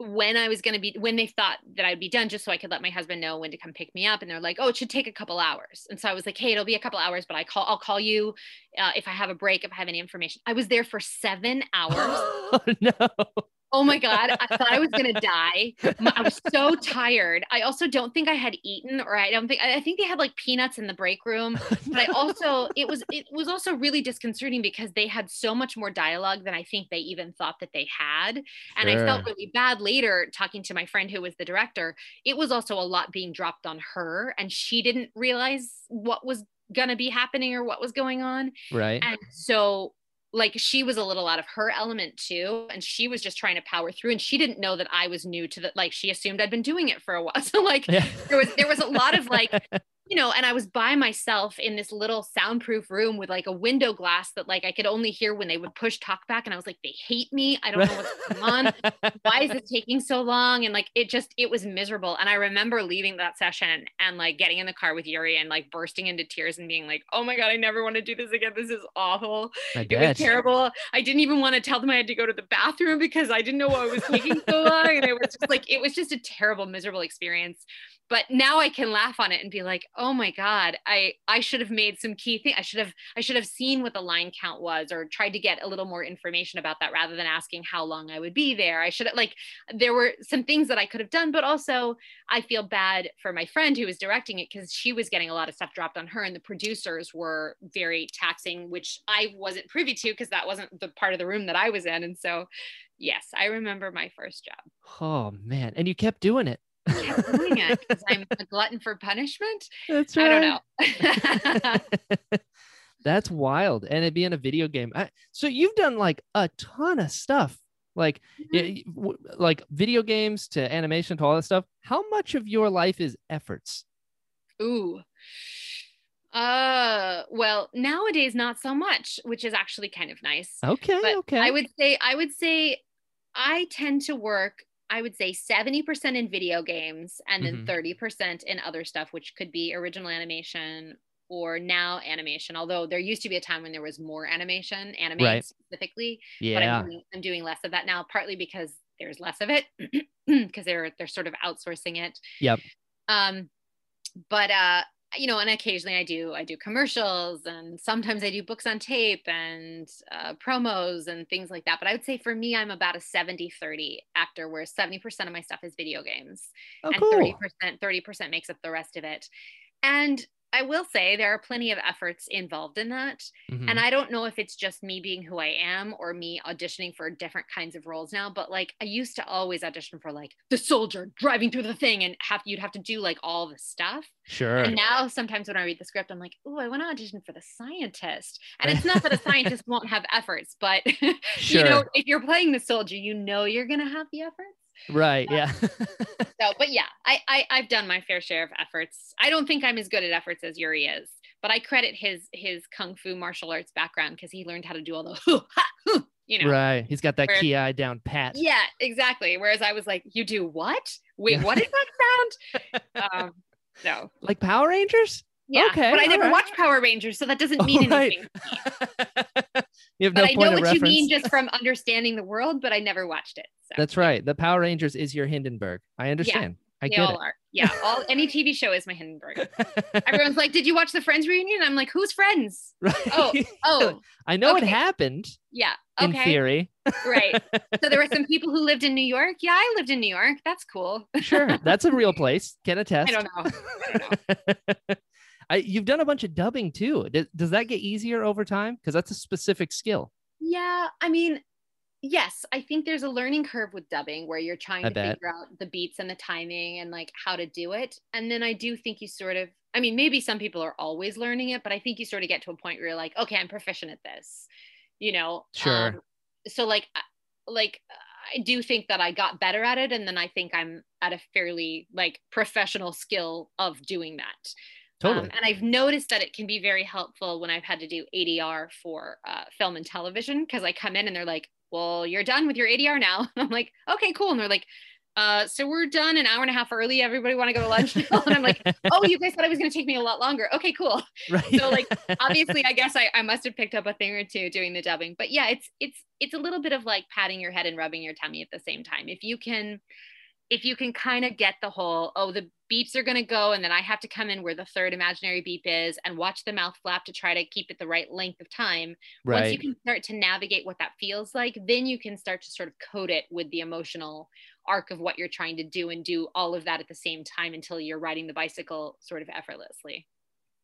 when I was going to be when they thought that I'd be done just so I could let my husband know when to come pick me up and they're like, "Oh, it should take a couple hours." And so I was like, "Hey, it'll be a couple hours, but I call I'll call you uh, if I have a break, if I have any information." I was there for 7 <gasps> hours. oh no. Oh my God. I thought I was going to die. I was so tired. I also don't think I had eaten, or I don't think, I I think they had like peanuts in the break room. <laughs> But I also, it was, it was also really disconcerting because they had so much more dialogue than I think they even thought that they had. And I felt really bad later talking to my friend who was the director. It was also a lot being dropped on her, and she didn't realize what was going to be happening or what was going on. Right. And so like she was a little out of her element too and she was just trying to power through and she didn't know that I was new to the like she assumed I'd been doing it for a while. <laughs> So like Yeah. there was there was a lot of like <laughs> you know and I was by myself in this little soundproof room with like a window glass that like I could only hear when they would push talk back and I was like they hate me. I don't know what's going on. Why is this taking so long? And like it just it was miserable. And i remember leaving that session and like getting in the car with yuri and like bursting into tears and being like oh my god i never want to do this again. This is awful. I it was terrible. I didn't even want to tell them i had to go to the bathroom because i didn't know why it was taking so long. And it was just like it was just a terrible miserable experience. But now i can laugh on it and be like oh my god i i should have made some key thing i should have i should have seen what the line count was or tried to get a little more information about that rather than asking how long i would be there i should have like there were some things that i could have done but also i feel bad for my friend who was directing it because she was getting a lot of stuff dropped on her and the producers were very taxing which i wasn't privy to because that wasn't the part of the room that i was in and so yes i remember my first job Oh man. And you kept doing it. Kept doing it because i'm a glutton for punishment <laughs> That's right. i don't know <laughs> That's wild. And it being a video game. I, so you've done like a ton of stuff, like Mm-hmm. y- w- like video games to animation to all that stuff. How much of your life is efforts? Ooh. Uh well, nowadays not so much, which is actually kind of nice. Okay. But okay. I would say I would say I tend to work I would say 70% in video games and then Mhm. 30% in other stuff which could be original animation or now animation although there used to be a time when there was more animation animated Right. specifically but yeah. I'm doing, I'm doing less of that now partly because there's less of it <clears throat> because they're they're sort of outsourcing it Yep. um but uh you know and occasionally i do i do commercials and sometimes i do books on tape and uh, promos and things like that but i would say for me i'm about a 70 30 actor where 70% of my stuff is video games Oh, and cool. 30% 30% makes up the rest of it and I will say there are plenty of efforts involved in that. Mhm. And I don't know if it's just me being who I am or me auditioning for different kinds of roles now, but like I used to always audition for like the soldier driving through the thing and have you'd have to do like all the stuff. sure. And now sometimes when I read the script, I'm like, oh, I want to audition for the scientist. And it's not that a <laughs> scientist won't have efforts, but Sure. <laughs> you know, if you're playing the soldier, you know you're gonna have the efforts. Right. Yeah. So, but yeah, I, I I've done my fair share of efforts. I don't think I'm as good at efforts as Yuri is, but I credit his his kung fu martial arts background because he learned how to do all the <laughs> you know. right. He's got that Where- kiai down pat. Yeah, exactly. Whereas I was like, you do what? Wait, what is that sound? <laughs> um, no. Like Power Rangers? Yeah, Okay, but I never alright. watched Power Rangers, so that doesn't <laughs> mean right. anything. <laughs> you have But no I know what reference. you mean just from <laughs> understanding the world, but I never watched it. So That's right. The Power Rangers is your Hindenburg. I understand. I they get all are. Yeah, all any TV show is my Hindenburg. Everyone's like, "Did you watch the Friends reunion?" I'm like, "Who's Friends?" right. Oh, oh, I know it happened yeah. Okay. in Okay, theory. right. So there were some people who lived in New York. Yeah, I lived in New York. That's cool. Sure. That's a real place. Can attest. I don't know. I don't know. I, you've done a bunch of dubbing too. Does, does that get easier over time? Because that's a specific skill. Yeah, I mean, yes, I think there's a learning curve with dubbing where you're trying I to bet. figure out the beats and the timing and like how to do it. And then I do think you sort of, I mean, maybe some people are always learning it, but I think you sort of get to a point where you're like, okay, I'm proficient at this, you know? Sure. Um, so like, like I do think that I got better at it, and then I think I'm at a fairly like professional skill of doing that. Totally. Um, and I've noticed that it can be very helpful when I've had to do ADR for uh, film and television because I come in and they're like, well, you're done with your ADR now. <laughs> I'm like, okay, cool. And they're like, uh, so we're done an hour and a half early. Everybody want to go to lunch? now?" <laughs> and I'm like, oh, you guys thought it was going to take me a lot longer. Okay, cool. <laughs> right. so, like, Obviously, I guess I, I must have picked up a thing or two doing the dubbing. But yeah, it's it's it's a little bit of like patting your head and rubbing your tummy at the same time. If you can if you can kind of get the whole, oh, the beeps are going to go, and then I have to come in where the third imaginary beep is and watch the mouth flap to try to keep it the right length of time. Once you can start to navigate what that feels like, then you can start to sort of code it with the emotional arc of what you're trying to do and do all of that at the same time until you're riding the bicycle sort of effortlessly.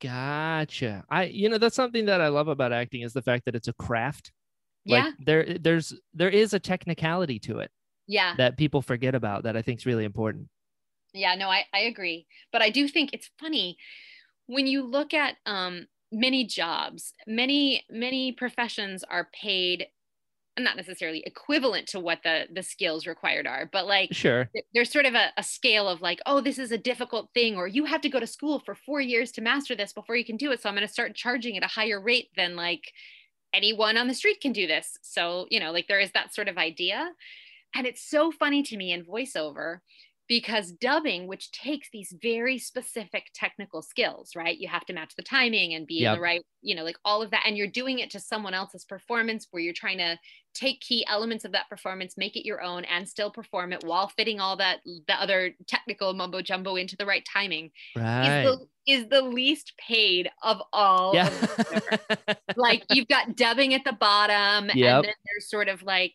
Gotcha. I you know that's something that I love about acting is the fact that it's a craft. Like Yeah. there there's there is a technicality to it Yeah. that people forget about that I think is really important. Yeah, no, I, I agree. But I do think it's funny when you look at um, many jobs, many, many professions are paid not necessarily equivalent to what the the skills required are, but like Sure. there's sort of a, a scale of like, oh, this is a difficult thing, or you have to go to school for four years to master this before you can do it. So I'm going to start charging at a higher rate than like anyone on the street can do this. So, you know, like there is that sort of idea. And it's so funny to me in voiceover because dubbing, which takes these very specific technical skills, right? You have to match the timing and be in the right, you know, like all of that. And you're doing it to someone else's performance where you're trying to take key elements of that performance, make it your own, and still perform it while fitting all that the other technical mumbo jumbo into the right timing Right. is the is the least paid of all. yeah. of <laughs> like you've got dubbing at the bottom Yep. and then there's sort of like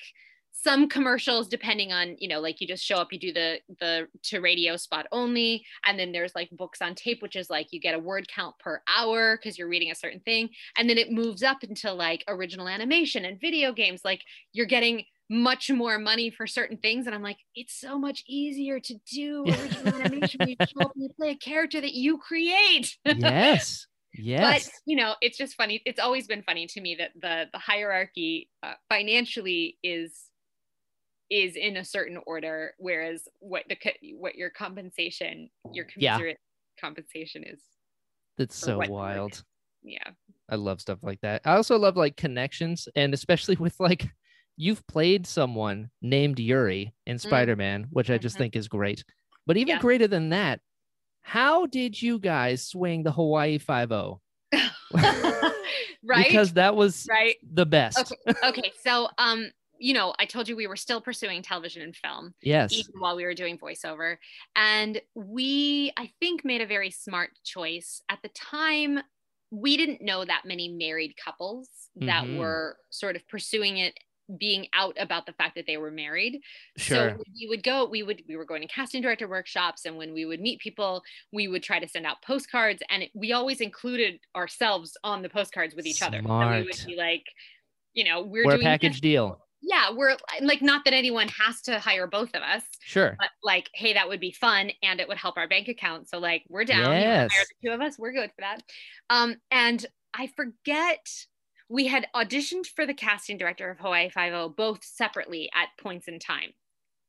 some commercials depending on you know like you just show up you do the the to radio spot only and then there's like books on tape which is like you get a word count per hour because you're reading a certain thing and then it moves up into like original animation and video games like you're getting much more money for certain things and i'm like it's so much easier to do <laughs> original animation when you show up and you play a character that you create yes. <laughs> Yes. but you know it's just funny it's always been funny to me that the the hierarchy uh, financially is is in a certain order whereas what the what your compensation your Yeah. compensation is That's so wild. yeah I love stuff like that. I also love like connections and especially <laughs> with like you've played someone named Yuri in Spider-Man, which I just Mhm. think is great. But even Yeah. greater than that, how did you guys swing the Hawaii 5-0? <laughs> right <laughs> Because that was right the best. okay okay so um you know i told you we were still pursuing television and film Yes. even while we were doing voiceover. And we, I think, made a very smart choice. At the time, we didn't know that many married couples that Mhm. were sort of pursuing it being out about the fact that they were married. Sure. So we would go, we would we were going to casting director workshops, and when we would meet people, we would try to send out postcards, and it, we always included ourselves on the postcards with each other. So we would be like, you know, we're We're a doing this- package deal. Yeah, we're like not that anyone has to hire both of us, Sure. but like, hey, that would be fun and it would help our bank account. So like, we're down. You wanna hire Yes. the two of us, we're good for that. Um, and I forget we had auditioned for the casting director of Hawaii Five O both separately at points in time,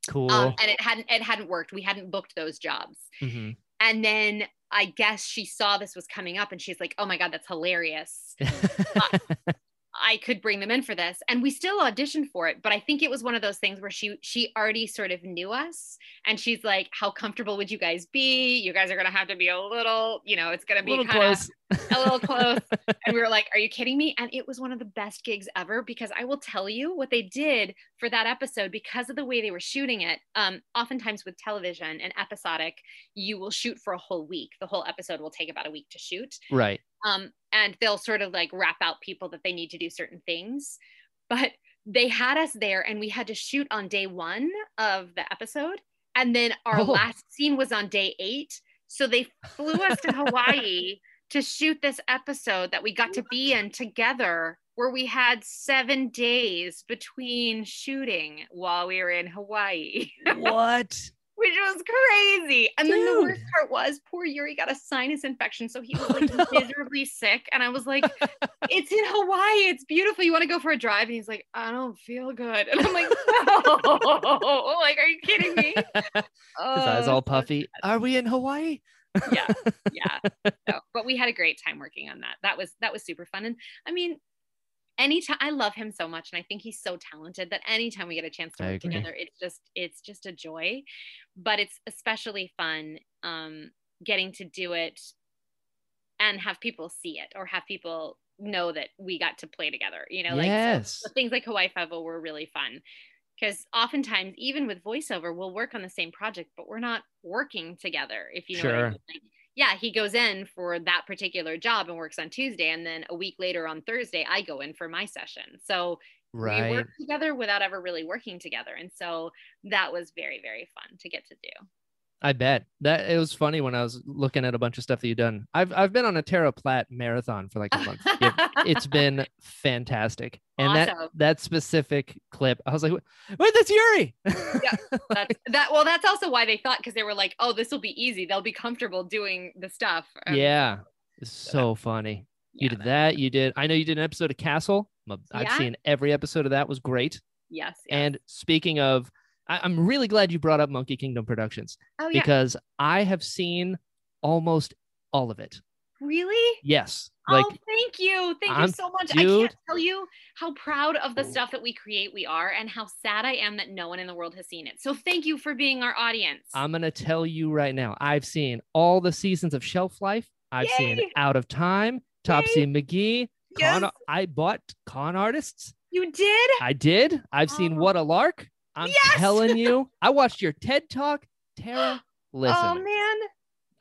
Cool. um, and it hadn't it hadn't worked. We hadn't booked those jobs, Mhm. and then I guess she saw this was coming up, and she's like, "Oh my god, that's hilarious." <laughs> I could bring them in for this. And we still auditioned for it, but I think it was one of those things where she she already sort of knew us and she's like, How comfortable would you guys be? You guys are gonna have to be a little, you know, it's gonna be kind of a little <laughs> close. and we were like, Are you kidding me? And it was one of the best gigs ever because I will tell you what they did for that episode because of the way they were shooting it. Um, oftentimes with television and episodic, you will shoot for a whole week. The whole episode will take about a week to shoot right. um, and they'll sort of like wrap out people that they need to do certain things. But they had us there and we had to shoot on day one of the episode. And then our Oh. last scene was on day eight. So they flew us to Hawaii <laughs> to shoot this episode that we got to be in together, where we had seven days between shooting while we were in Hawaii <laughs> what? Which was crazy. And then the worst part was poor Yuri got a sinus infection. So he was oh, like Oh, no. miserably sick. And I was like, <laughs> it's in Hawaii. It's beautiful. You want to go for a drive? And he's like, I don't feel good. And I'm like, <laughs> no. <laughs> like, are you kidding me? His Oh, eyes all so puffy. Are we in Hawaii? yeah yeah no, but we had a great time working on that that was that was super fun and i mean anytime i love him so much and i think he's so talented that anytime we get a chance to work together it's just it's just a joy but it's especially fun um getting to do it and have people see it or have people know that we got to play together you know like so- yes. so things like Hawaii Five O were really fun because oftentimes, even with voiceover, we'll work on the same project, but we're not working together. If you know what I mean. Like, yeah, he goes in for that particular job and works on Tuesday, and then a week later on Thursday, I go in for my session. So we work together without ever really working together, and so that was very very fun to get to do. I bet that it was funny when I was looking at a bunch of stuff that you've done. I've I've been on a Tara Platt marathon for like a month. <laughs> It, it's been fantastic, and that Awesome. that specific clip, I was like, "Wait, that's Yuri!" that's <laughs> that. Well, that's also why they thought because they were like, oh, this will be easy. They'll be comfortable doing the stuff. Um, yeah, it's so funny. You did that- that. You did. I know you did an episode of Castle. I've Yeah. seen every episode of that. Was great. Yes. yes. And speaking of, I, I'm really glad you brought up Monkey Kingdom Productions oh yeah. because I have seen almost all of it. really? Yes, oh, like oh, thank you. Thank I'm- you so much. I can't tell you how proud of the oh. stuff that we create we are and how sad I am that no one in the world has seen it. So thank you for being our audience. I'm gonna tell you right now. I've seen all the seasons of Shelf Life. I've seen Out of Time, Topsy McGee. Con, Yes. I bought Con Artists. you did? I did. I've oh. seen Oh. What a Lark. I'm Yes! telling you. I watched your TED Talk, Tara. <gasps> Listen, Oh man.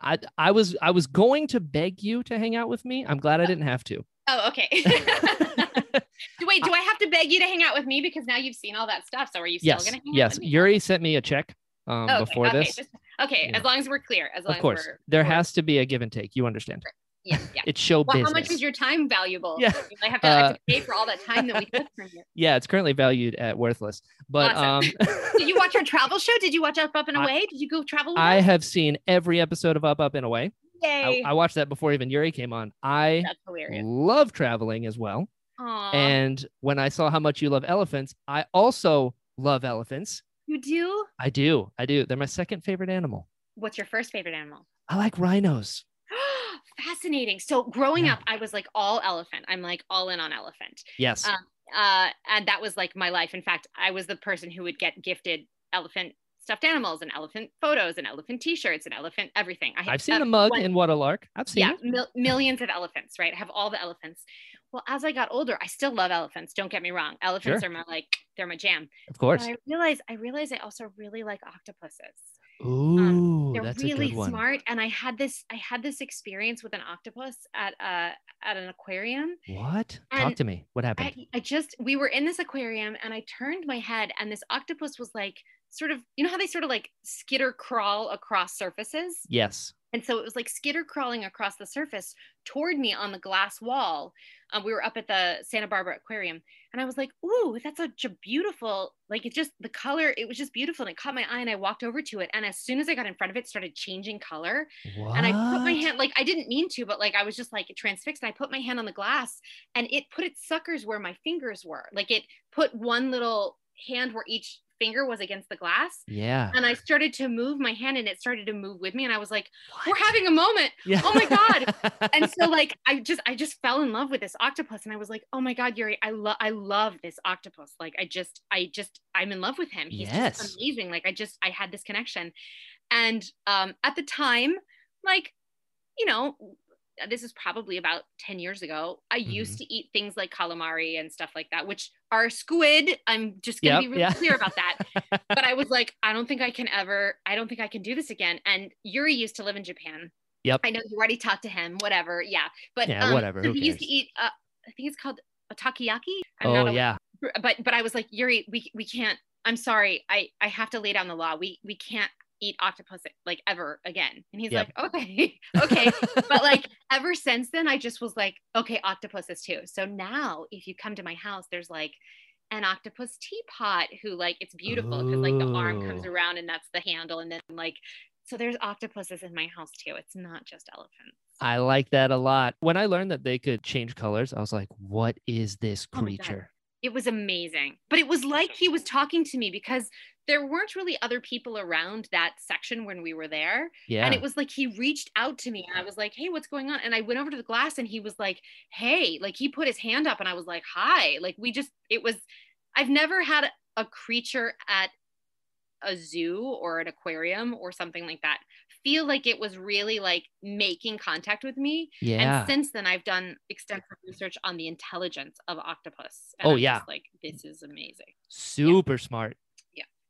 I I was I was going to beg you to hang out with me. I'm glad I didn't have to. Oh, okay. do, <laughs> <laughs> wait, do I have to beg you to hang out with me because now you've seen all that stuff? So are you still yes, gonna hang yes. out with me? Yes, Yuri sent me a check um, Oh, okay, before okay, this. just- okay, Yeah. as long as we're clear. As long Of course, as we're there has to be a give and take. You understand? Yeah, yeah. It's show Well, business. how much is your time valuable? Yeah. I have to, I have Uh, to pay for all that time that we took from you. <laughs> yeah, it's currently valued at worthless. But Awesome. um, <laughs> Did you watch our travel show? Did you watch Up Up and I- Away? Did you go travel I us? have seen every episode of Up Up and Away. I, Yay. I watched that before even Yuri came on. I love traveling as well. Aw, And when I saw how much you love elephants, I also love elephants. you do? I do. I do. They're my second favorite animal. What's your first favorite animal? I like rhinos. <gasps> Fascinating. So growing Yeah. up, I was like all elephant. I'm like all in on elephant. Yes. Um, uh, and that was like my life. In fact, I was the person who would get gifted elephant stuffed animals and elephant photos and elephant t-shirts and elephant everything. I I've seen uh, the mug one- in What a Lark. I've seen yeah, mil- millions of elephants, right? I have all the elephants. Well, as I got older, I still love elephants. Don't get me wrong. Elephants Sure. are my like they're my jam. Of course. But I realize I realize I also really like octopuses. Ooh, They're that's really a good one. smart. And I had this, I had this experience with an octopus at uh at an aquarium. What? Talk to me. What happened? I, I just we were in this aquarium and I turned my head and this octopus was like sort of you know how they sort of like skitter crawl across surfaces yes. and so it was like skitter crawling across the surface toward me on the glass wall um, we were up at the santa barbara aquarium and i was like ooh that's such a beautiful like it just the color it was just beautiful and it caught my eye and i walked over to it and as soon as i got in front of it it started changing color What? and I put my hand like I didn't mean to, but like I was just like transfixed. And I put my hand on the glass, and it put its suckers where my fingers were. Like it put one little hand where each finger was against the glass, Yeah. and I started to move my hand, and it started to move with me. And I was like, "We're having a moment." Yeah. oh my God. <laughs> And so like I just I just fell in love with this octopus, and I was like, "Oh my God, Yuri, I love I love this octopus. Like I just I just I'm in love with him. He's Yes. just amazing. Like I just I had this connection." And um, at the time, like, you know, this is probably about 10 years ago. I used Mhm. to eat things like calamari and stuff like that, which are squid. I'm just going to Yep, be really yeah. clear about that. <laughs> but I was like, I don't think I can ever, I don't think I can do this again. And Yuri used to live in Japan. Yep. I know you already talked to him, whatever. Yeah. But Yeah, um, whatever, so he used to eat, uh, I think it's called a takoyaki. I'm oh not a- yeah. but but I was like, Yuri, we we can't. I'm sorry. I I have to lay down the law. We we can't eat octopus like ever again. And he's Yep. like, okay, <laughs> okay. but <laughs> like ever since then, I just was like, okay, octopuses too. So now if you come to my house, there's like an octopus teapot who like it's beautiful because like the arm comes around and that's the handle and then like so there's octopuses in my house too. It's not just elephants. I like that a lot. When I learned that they could change colors, I was like, what is this Oh creature? it was amazing. But it was like he was talking to me because there weren't really other people around that section when we were there. yeah. And it was like he reached out to me and I was like, hey, what's going on? And I went over to the glass and he was like, hey, like he put his hand up and I was like, hi. Like we just, it was, I've never had a creature at a zoo or an aquarium or something like that feel like it was really like making contact with me yeah. and since then, I've done extensive research on the intelligence of octopus. And Oh, I'm yeah. just like this is amazing. Super smart.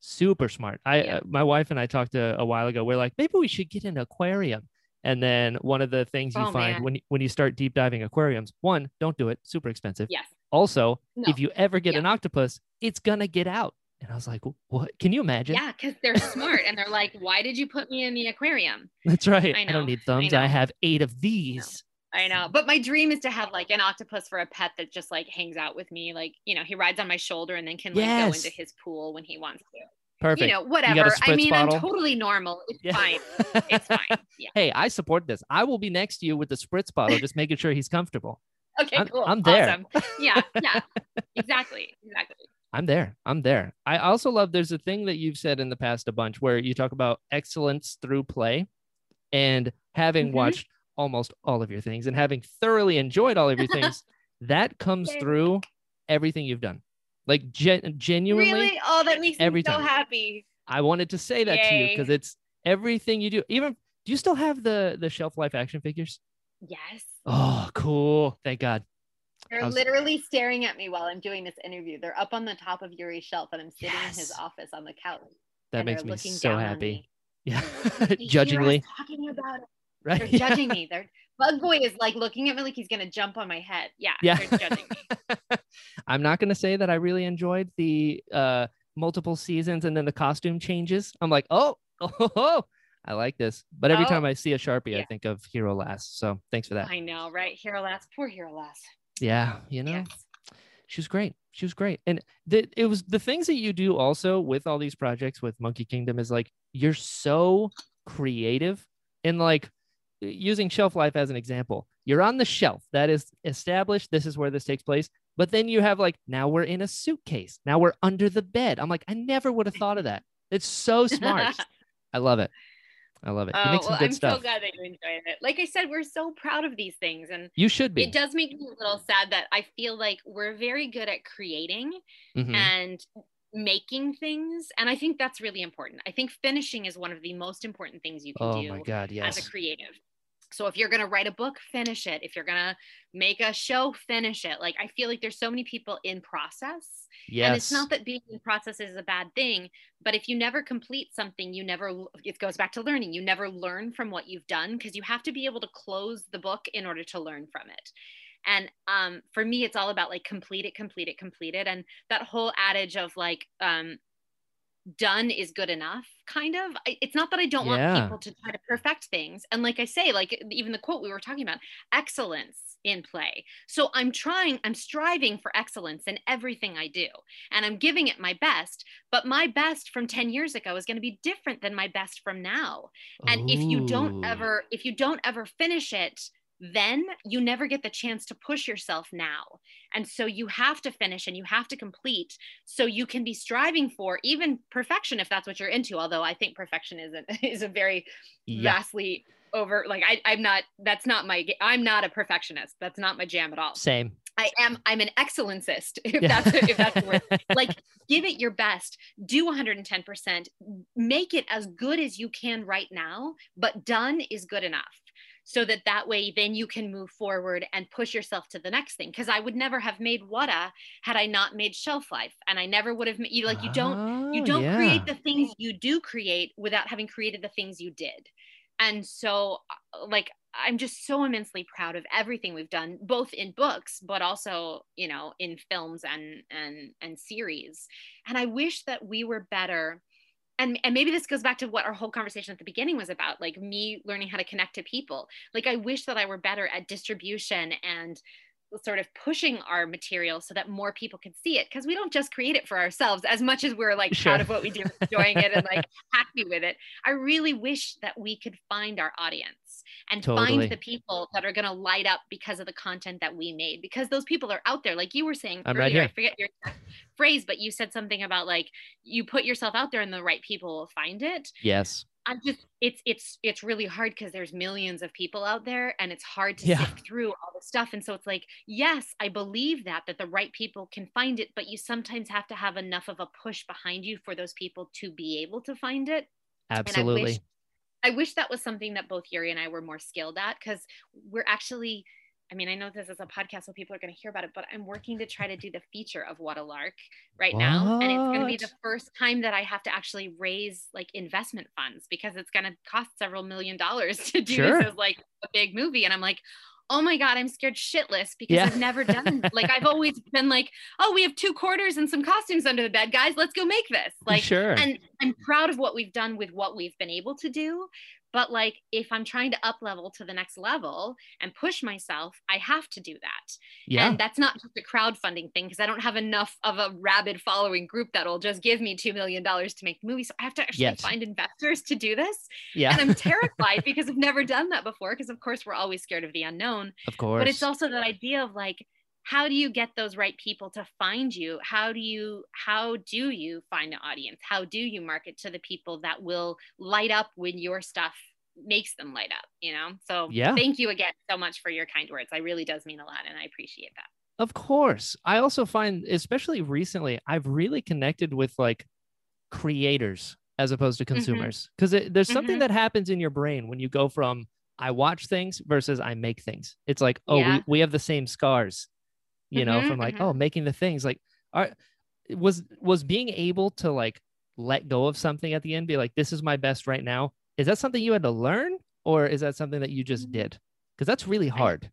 Super smart. I Yeah. uh, my wife and I talked a, a while ago. We're like, maybe we should get an aquarium. And then one of the things you Oh, find man. when when you start deep diving aquariums, one, don't do it, super expensive. Yes. Also, No. if you ever get Yeah. an octopus, it's gonna get out. And I was like, what? Can you imagine? Yeah, because they're smart and they're like, why did you put me in the aquarium? <laughs> That's right. I I, don't need thumbs. I, know. have eight of these. I know. But my dream is to have like an octopus for a pet that just like hangs out with me. Like, you know, he rides on my shoulder and then can like Yes. go into his pool when he wants to. Perfect. You know, whatever. I mean, bottle? I'm totally normal. It's Yeah. fine. <laughs> It's fine. Yeah. hey, I support this. I will be next to you with the spritz bottle, just making sure he's comfortable. Okay, I'm- cool. I'm there. Awesome. Yeah, yeah. exactly. Exactly. I'm there. I'm there. I also love there's a thing that you've said in the past a bunch where you talk about excellence through play and having Mhm. watched almost all of your things and having thoroughly enjoyed all of your things, <laughs> that comes through everything you've done. Like gen- genuinely, Really? Oh, that makes every me so time. happy. I wanted to say that to you because it's everything you do. Even do you still have the the shelf life action figures? Yes. Oh, cool. Thank God. They're was- literally staring at me while I'm doing this interview. They're up on the top of Yuri's shelf and I'm sitting in his office on the couch. That makes me so happy. me. Yeah. They <laughs> hear us Judgingly, talking about it. Right? They're judging me. They're Bug Boy is like looking at me like he's gonna jump on my head. Yeah, Yeah. they're judging me. <laughs> I'm not going to say that I really enjoyed the uh, multiple seasons and then the costume changes. I'm like, oh, <laughs> oh, oh, I like this. But every Oh, time I see a Sharpie, I think of Hero Last. So thanks for that. I know, right? Hero Last, poor Hero Last. Yeah. You know, Yes. she was great. She was great. And the, it was the things that you do also with all these projects with Monkey Kingdom is like, you're so creative and like using shelf life as an example. You're on the shelf that is established. This is where this takes place. But then you have like, now we're in a suitcase. Now we're under the bed. I'm like, I never would have thought of that. It's so <laughs> smart. I love it. I love it. Oh, some well, I'm stuff. so glad that you enjoyed it. Like I said, we're so proud of these things, and You should be. it does make me a little sad that I feel like we're very good at creating Mhm. and making things, and I think that's really important. I think finishing is one of the most important things you can Oh do my God. as a creative. So if you're going to write a book, finish it. If you're going to make a show, finish it. Like I feel like there's so many people in process. Yes. And it's not that being in process is a bad thing, but if you never complete something, you never it goes back to learning. You never learn from what you've done because you have to be able to close the book in order to learn from it. And um, for me, it's all about like complete it, complete it, complete it. And that whole adage of like um, done is good enough kind of. It's not that i don't Yeah. want people to try to perfect things. And like i say like even the quote we were talking about excellence in play. So i'm trying i'm striving for excellence in everything i do and i'm giving it my best but my best from 10 years ago is going to be different than my best from now. And if you don't ever if you don't ever finish it then you never get the chance to push yourself now and so you have to finish and you have to complete so you can be striving for even perfection if that's what you're into although i think perfection isn't <laughs> is a very Yeah. vastly over like I, i'm not that's not my i'm not a perfectionist that's not my jam at all Same. i am i'm an excellencist <laughs> if Yeah. that's if that's the word <laughs> like give it your best do 110% make it as good as you can right now but done is good enough so that that way then you can move forward and push yourself to the next thing. Because i would never have made wada had i not made shelf life and i never would have ma- you like you don't you Oh, don't create the things you do create without having created the things you did. And so uh, like i'm just so immensely proud of everything we've done both in books but also you know in films and and and series. And i wish that we were better and, and maybe this goes back to what our whole conversation at the beginning was about like me learning how to connect to people. Like i wish that i were better at distribution and sort of pushing our material so that more people can see it because we don't just create it for ourselves as much as we're like Sure. proud of what we do enjoying it and like <laughs> happy with it i really wish that we could find our audience and Totally. find the people that are going to light up because of the content that we made because those people are out there like you were saying I'm earlier right i forget your phrase but you said something about like you put yourself out there and the right people will find it Yes. I'm just it's it's it's really hard because there's millions of people out there and it's hard to Yeah. sift through all the stuff and so it's like yes i believe that that the right people can find it but you sometimes have to have enough of a push behind you for those people to be able to find it Absolutely. and I wish, I wish that was something that both Yuri and I were more skilled at because we're actually, I mean, I know this is a podcast, so people are going to hear about it, but I'm working to try to do the feature of What a Lark right now. And it's going to be the first time that I have to actually raise like investment funds because it's going to cost several million dollars <laughs> to do Sure. this as like a big movie. And I'm like, oh my God, I'm scared shitless because Yeah. I've never done, <laughs> like, I've always been like, oh, we have two quarters and some costumes under the bed, guys, let's go make this. Like, sure. and I'm proud of what we've done with what we've been able to do. But like, if I'm trying to up level to the next level and push myself, I have to do that. yeah. And that's not just a crowdfunding thing because I don't have enough of a rabid following group that'll just give me $2 million to make the movies. So I have to actually Yes. find investors to do this. yeah. And I'm terrified <laughs> because I've never done that before. Because, of course, we're always scared of the unknown of course. but it's also that idea of like how do you get those right people to find you how do you how do you find an audience how do you market to the people that will light up when your stuff makes them light up you know so Yeah. thank you again so much for your kind words i really does mean a lot and i appreciate that Of course. I also find, especially recently, I've really connected with like creators as opposed to consumers because there's something Mhm. that happens in your brain when you go from I watch things versus I make things. It's like, oh, Yeah. we, we have the same scars, you know, Mhm, from like, mhm. oh, making the things like, are, was was being able to like let go of something at the end, be like, this is my best right now. Is that something you had to learn, or is that something that you just Mm. did? Because that's really hard.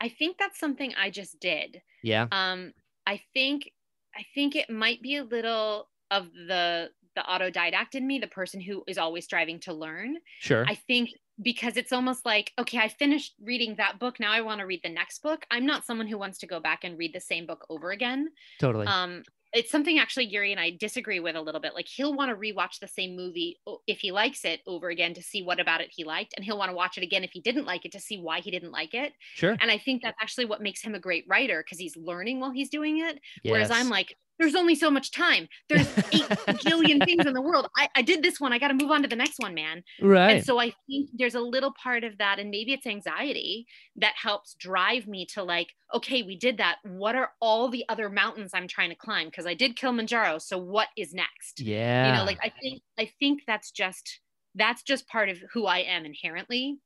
i think that's something i just did Yeah. um i think i think it might be a little of the the autodidact in me the person who is always striving to learn Sure. I think because it's almost like, okay, I finished reading that book. Now I want to read the next book. I'm not someone who wants to go back and read the same book over again. totally. Um, it's something actually Yuri and I disagree with a little bit. Like he'll want to rewatch the same movie if he likes it over again to see what about it he liked, and he'll want to watch it again if he didn't like it to see why he didn't like it. sure. And I think that's actually what makes him a great writer because he's learning while he's doing it. Whereas I'm like, there's only so much time. There's eight <laughs> billion things in the world. I, I did this one. I got to move on to the next one, man. right. And so I think there's a little part of that, and maybe it's anxiety that helps drive me to like, okay, we did that. What are all the other mountains I'm trying to climb? Because I did Kilimanjaro. So what is next? yeah. You know, like I think I think that's just that's just part of who I am inherently.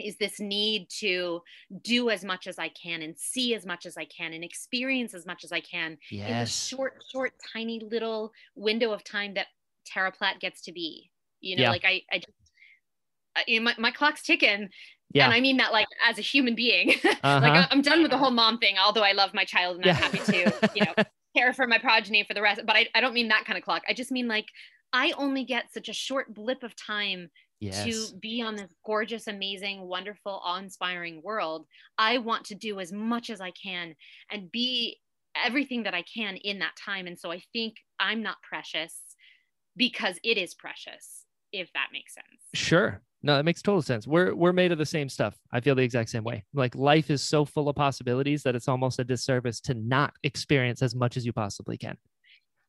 Is this need to do as much as I can and see as much as I can and experience as much as I can in the Yes. short, short, tiny little window of time that Tara Platt gets to be. You know, Yeah. like I, I just, I- my, my clock's ticking. Yeah. And I mean that like as a human being. <laughs> like Uh-huh. I- I'm done with the whole mom thing, although I love my child and I'm happy to, you know, <laughs> care for my progeny for the rest. But I, I don't mean that kind of clock. I just mean like I only get such a short blip of time yes. to be on this gorgeous, amazing, wonderful, awe-inspiring world. I want to do as much as I can and be everything that I can in that time. And so I think I'm not precious because it is precious, if that makes sense. Sure. No, that makes total sense. We're we're made of the same stuff. I feel the exact same way. Like life is so full of possibilities that it's almost a disservice to not experience as much as you possibly can.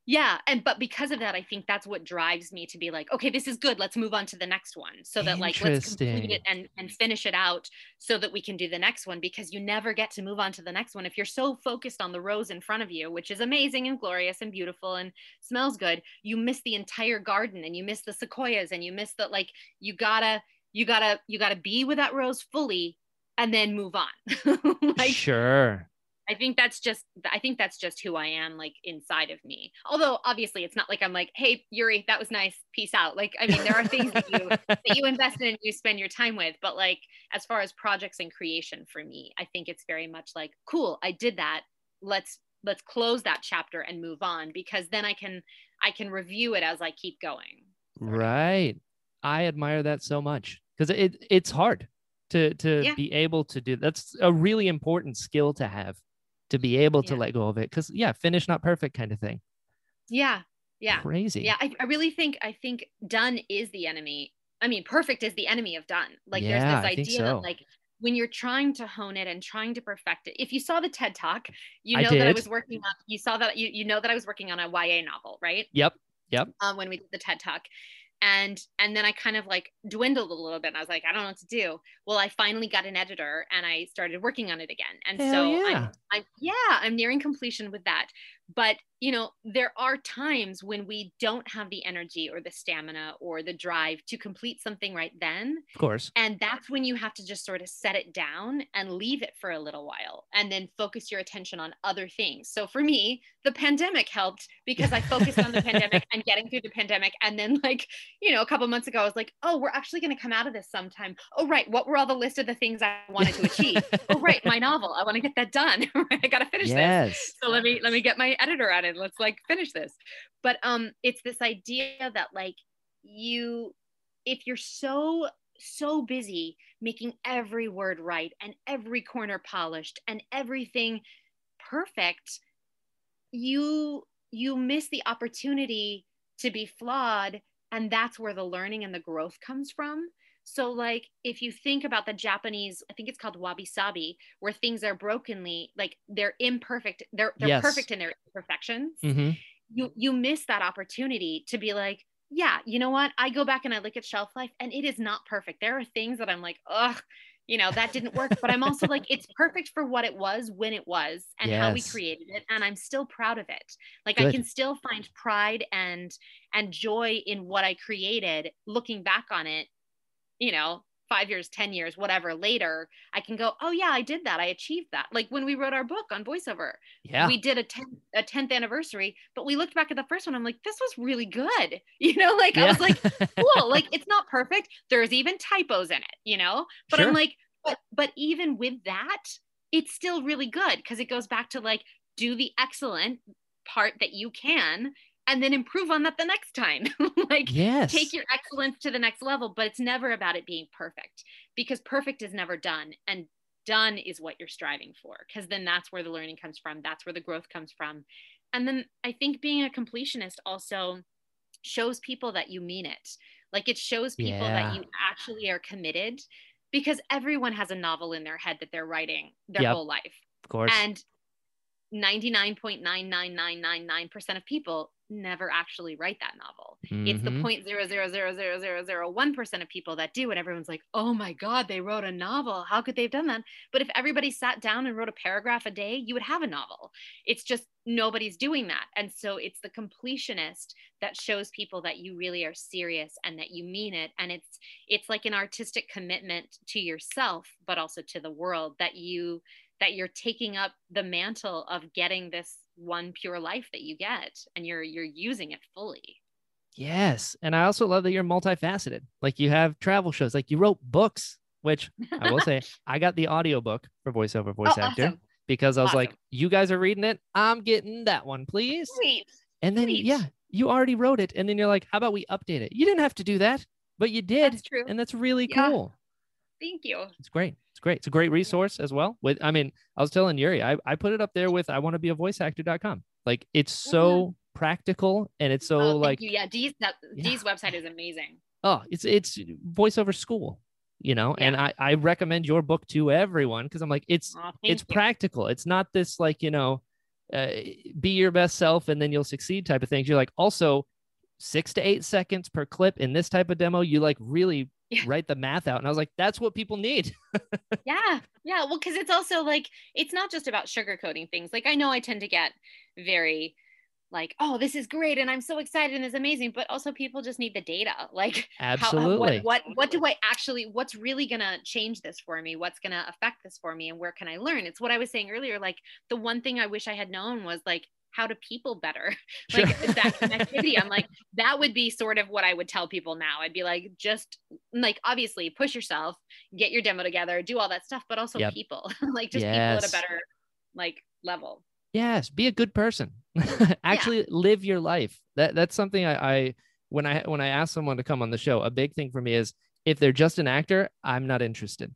Yeah. And but because of that, I think that's what drives me to be like, okay, this is good. Let's move on to the next one. So that like let's complete it and, and finish it out so that we can do the next one because you never get to move on to the next one. If you're so focused on the rose in front of you, which is amazing and glorious and beautiful and smells good, you miss the entire garden and you miss the sequoias and you miss the like you gotta, you gotta, you gotta be with that rose fully and then move on. <laughs> like sure. I think that's just I think that's just who I am like inside of me. Although obviously it's not like I'm like, hey Yuri, that was nice, peace out. Like I mean there are things that you <laughs> that you invest in and you spend your time with, but like as far as projects and creation for me, I think it's very much like, cool, I did that. Let's let's close that chapter and move on because then I can I can review it as I keep going. Right. I admire that so much because it it's hard to to Yeah. be able to do. That's a really important skill to have to be able to let go of it. Because yeah, finish not perfect kind of thing. Yeah. Yeah. Crazy. Yeah, I, I really think I think done is the enemy. I mean, perfect is the enemy of done. Like Yeah, there's this idea so. that like when you're trying to hone it and trying to perfect it. If you saw the TED Talk, you I know that I was working on. You saw that you you know that I was working on a YA novel, right? Yep. Yep. Um, when we did the TED Talk, and and then I kind of like dwindled a little bit, and I was like, I don't know what to do. Well, I finally got an editor, and I started working on it again. And Hell so yeah. I'm I'm yeah, I'm nearing completion with that. But you know, there are times when we don't have the energy or the stamina or the drive to complete something right then. Of course. And that's when you have to just sort of set it down and leave it for a little while and then focus your attention on other things. So for me, the pandemic helped because I focused on the pandemic <laughs> and getting through the pandemic. And then, like, you know, a couple months ago, I was like, oh, we're actually going to come out of this sometime. Oh, right. What were all the list of the things I wanted to achieve? oh, right. My <laughs> novel. I want to get that done. <laughs> I got to finish this yes. so let me let me get my editor it. Let's like finish this. But um it's this idea that like you if you're so so busy making every word right and every corner polished and everything perfect you you miss the opportunity to be flawed and that's where the learning and the growth comes from so like if you think about the japanese i think it's called wabi sabi where things are brokenly like they're imperfect they're they're Yes. perfect in their imperfections hmm you you miss that opportunity to be like yeah you know what? I go back and i look at shelf life and it is not perfect. There are things that i'm like ugh you know that didn't work. But i'm also like it's perfect for what it was when it was and how we created it and i'm still proud of it. Like i can still find pride and and joy in what i created looking back on it you know five years ten years whatever later i can go oh yeah i did that. I achieved that. Like when we wrote our book on voiceover Yeah. we did a 10th a 10th anniversary but we looked back at the first one i'm like this was really good. <laughs> You know like i was like <laughs> cool. Like it's not perfect. There's even typos in it you know? But Sure. i'm like but but even with that it's still really good because it goes back to like do the excellent part that you can and then improve on that the next time <laughs> like yes. take your excellence to the next level but it's never about it being perfect because perfect is never done and done is what you're striving for because then that's where the learning comes from that's where the growth comes from and then i think being a completionist also shows people that you mean it like it shows people Yeah. that you actually are committed because everyone has a novel in their head that they're writing their Yep. whole life of course. and 99.99999% of people never actually write that novel. It's the Mhm. point zero zero zero zero zero zero one percent of people that do, and everyone's like, "Oh my god, they wrote a novel! How could they have done that?" But if everybody sat down and wrote a paragraph a day, you would have a novel. It's just nobody's doing that, and so it's the completionist that shows people that you really are serious and that you mean it, and it's it's like an artistic commitment to yourself, but also to the world that you that you're taking up the mantle of getting this one pure life that you get and you're you're using it fully Yes. And I also love that you're multifaceted. Like you have travel shows, like you wrote books, which I will say <laughs> I got the audiobook for voiceover oh, voice Oh, actor awesome. because I was like, you guys are reading it. I'm getting that one, please. sweet And then, Sweet. yeah, you already wrote it. And then you're like, how about we update it? You didn't have to do that, but you did. that's true And that's really Yeah. cool. Thank you It's great. It's great. It's a great resource as well. With, I mean, I was telling Yuri, I, I put it up there with I want to be a voice actor.com. Like it's so practical and it's so oh, like, you. yeah dee's that Yeah. dee's website is amazing oh, it's, it's voiceover school, you know? And I, I recommend your book to everyone because I'm like, it's, oh, it's you. practical. It's not this like, you know, uh, be your best self and then you'll succeed type of things. You're like, also six to eight seconds per clip in this type of demo, you like really Yeah. write the math out. And I was like, that's what people need. <laughs> yeah yeah well because it's also like it's not just about sugarcoating things like i know i tend to get very like oh this is great and i'm so excited and it's amazing but also people just need the data <laughs> like how- uh, Absolutely. what, what what do i actually what's really gonna change this for me what's gonna affect this for me and where can i learn it's what i was saying earlier like the one thing i wish i had known was like how to people better <laughs> like Sure. that <laughs> connectivity i'm like that would be sort of what i would tell people now i'd be like just like obviously push yourself get your demo together do all that stuff but also Yep. people <laughs> like just people at a better like level Yes, be a good person. Actually live your life. That that's something I, I when I when I ask someone to come on the show, a big thing for me is if they're just an actor, I'm not interested.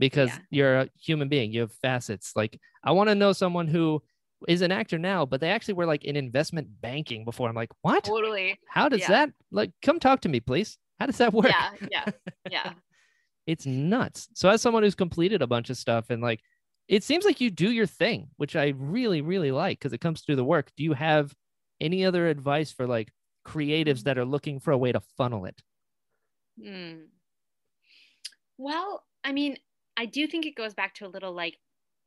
Because Yeah. you're a human being, you have facets. Like I want to know someone who is an actor now, but they actually were like in investment banking before. I'm like, what? totally How does yeah. that like come talk to me, please? How does that work? yeah yeah yeah <laughs> it's nuts. So as someone who's completed a bunch of stuff and like it seems like you do your thing, which I really really like because it comes through the work. Do you have any other advice for like creatives that are looking for a way to funnel it? Hmm. Well, I mean, I do think it goes back to a little like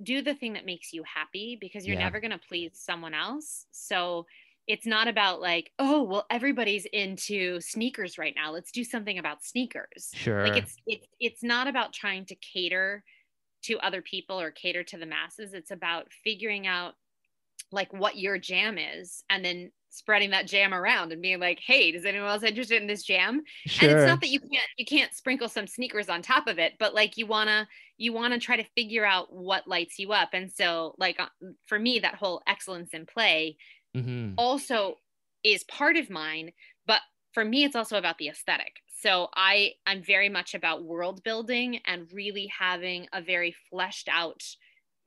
do the thing that makes you happy because you're Yeah. never going to please someone else. So it's not about like, oh, well, everybody's into sneakers right now. Let's do something about sneakers. Sure. Like it's it's it's not about trying to cater to other people or cater to the masses. It's about figuring out like what your jam is and then spreading that jam around and being like, hey, does anyone else interested in this jam? sure. and it's not that you can't you can't sprinkle some sneakers on top of it but like you want to you want to try to figure out what lights you up and so like uh, for me that whole excellence in play Mhm. also is part of mine but for me it's also about the aesthetic so i i'm very much about world building and really having a very fleshed out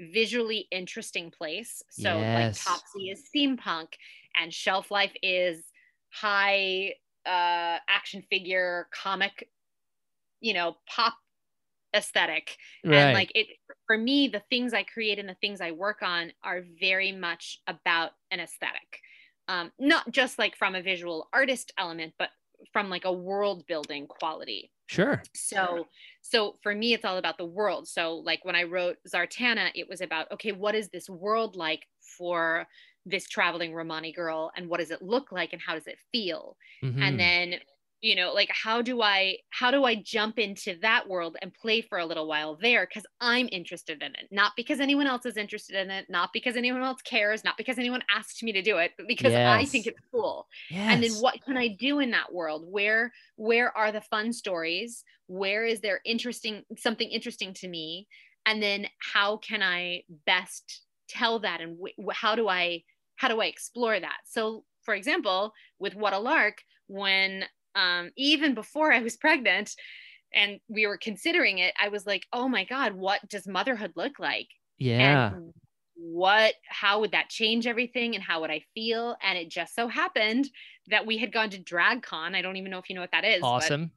visually interesting place so Yes. like topsy is steampunk and shelf life is high uh action figure comic you know pop aesthetic. Right. and like it for me the things i create and the things i work on are very much about an aesthetic. Um, not just like from a visual artist element but from like a world building quality. Sure. so so for me it's all about the world. So like when i wrote zartana it was about okay what is this world like for this traveling romani girl? And what does it look like? And how does it feel? Mhm. and then you know like how do i how do i jump into that world and play for a little while there? Because i'm interested in it. Not because anyone else is interested in it not because anyone else cares not because anyone asked me to do it but because i think it's cool. Yes. and then what can i do in that world? Where where are the fun stories? Where is there interesting something interesting to me? And then how can i best tell that? And wh- how do i how do i explore that? So for example with what a lark when um, even before i was pregnant and we were considering it i was like oh my god what does motherhood look like Yeah. and what how would that change everything and how would i feel and it just so happened that we had gone to dragcon i don't even know if you know what that is but Awesome.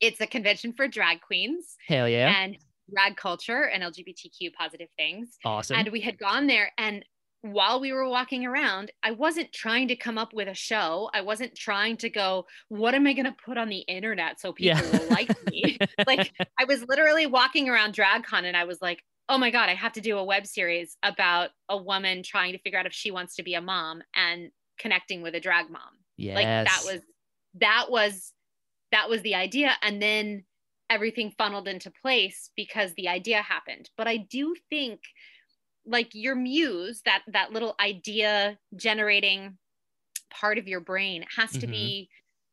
it's a convention for drag queens Hell yeah. and drag culture and lgbtq positive things awesome. and we had gone there and while we were walking around, I wasn't trying to come up with a show. I wasn't trying to go, what am I going to put on the internet so people Yeah. will like me? <laughs> like I was literally walking around DragCon and I was like, oh my God, I have to do a web series about a woman trying to figure out if she wants to be a mom and connecting with a drag mom. Yes. Like that was that was that was the idea. And then everything funneled into place because the idea happened. But I do think like your muse, that that little idea generating part of your brain has to Mhm. be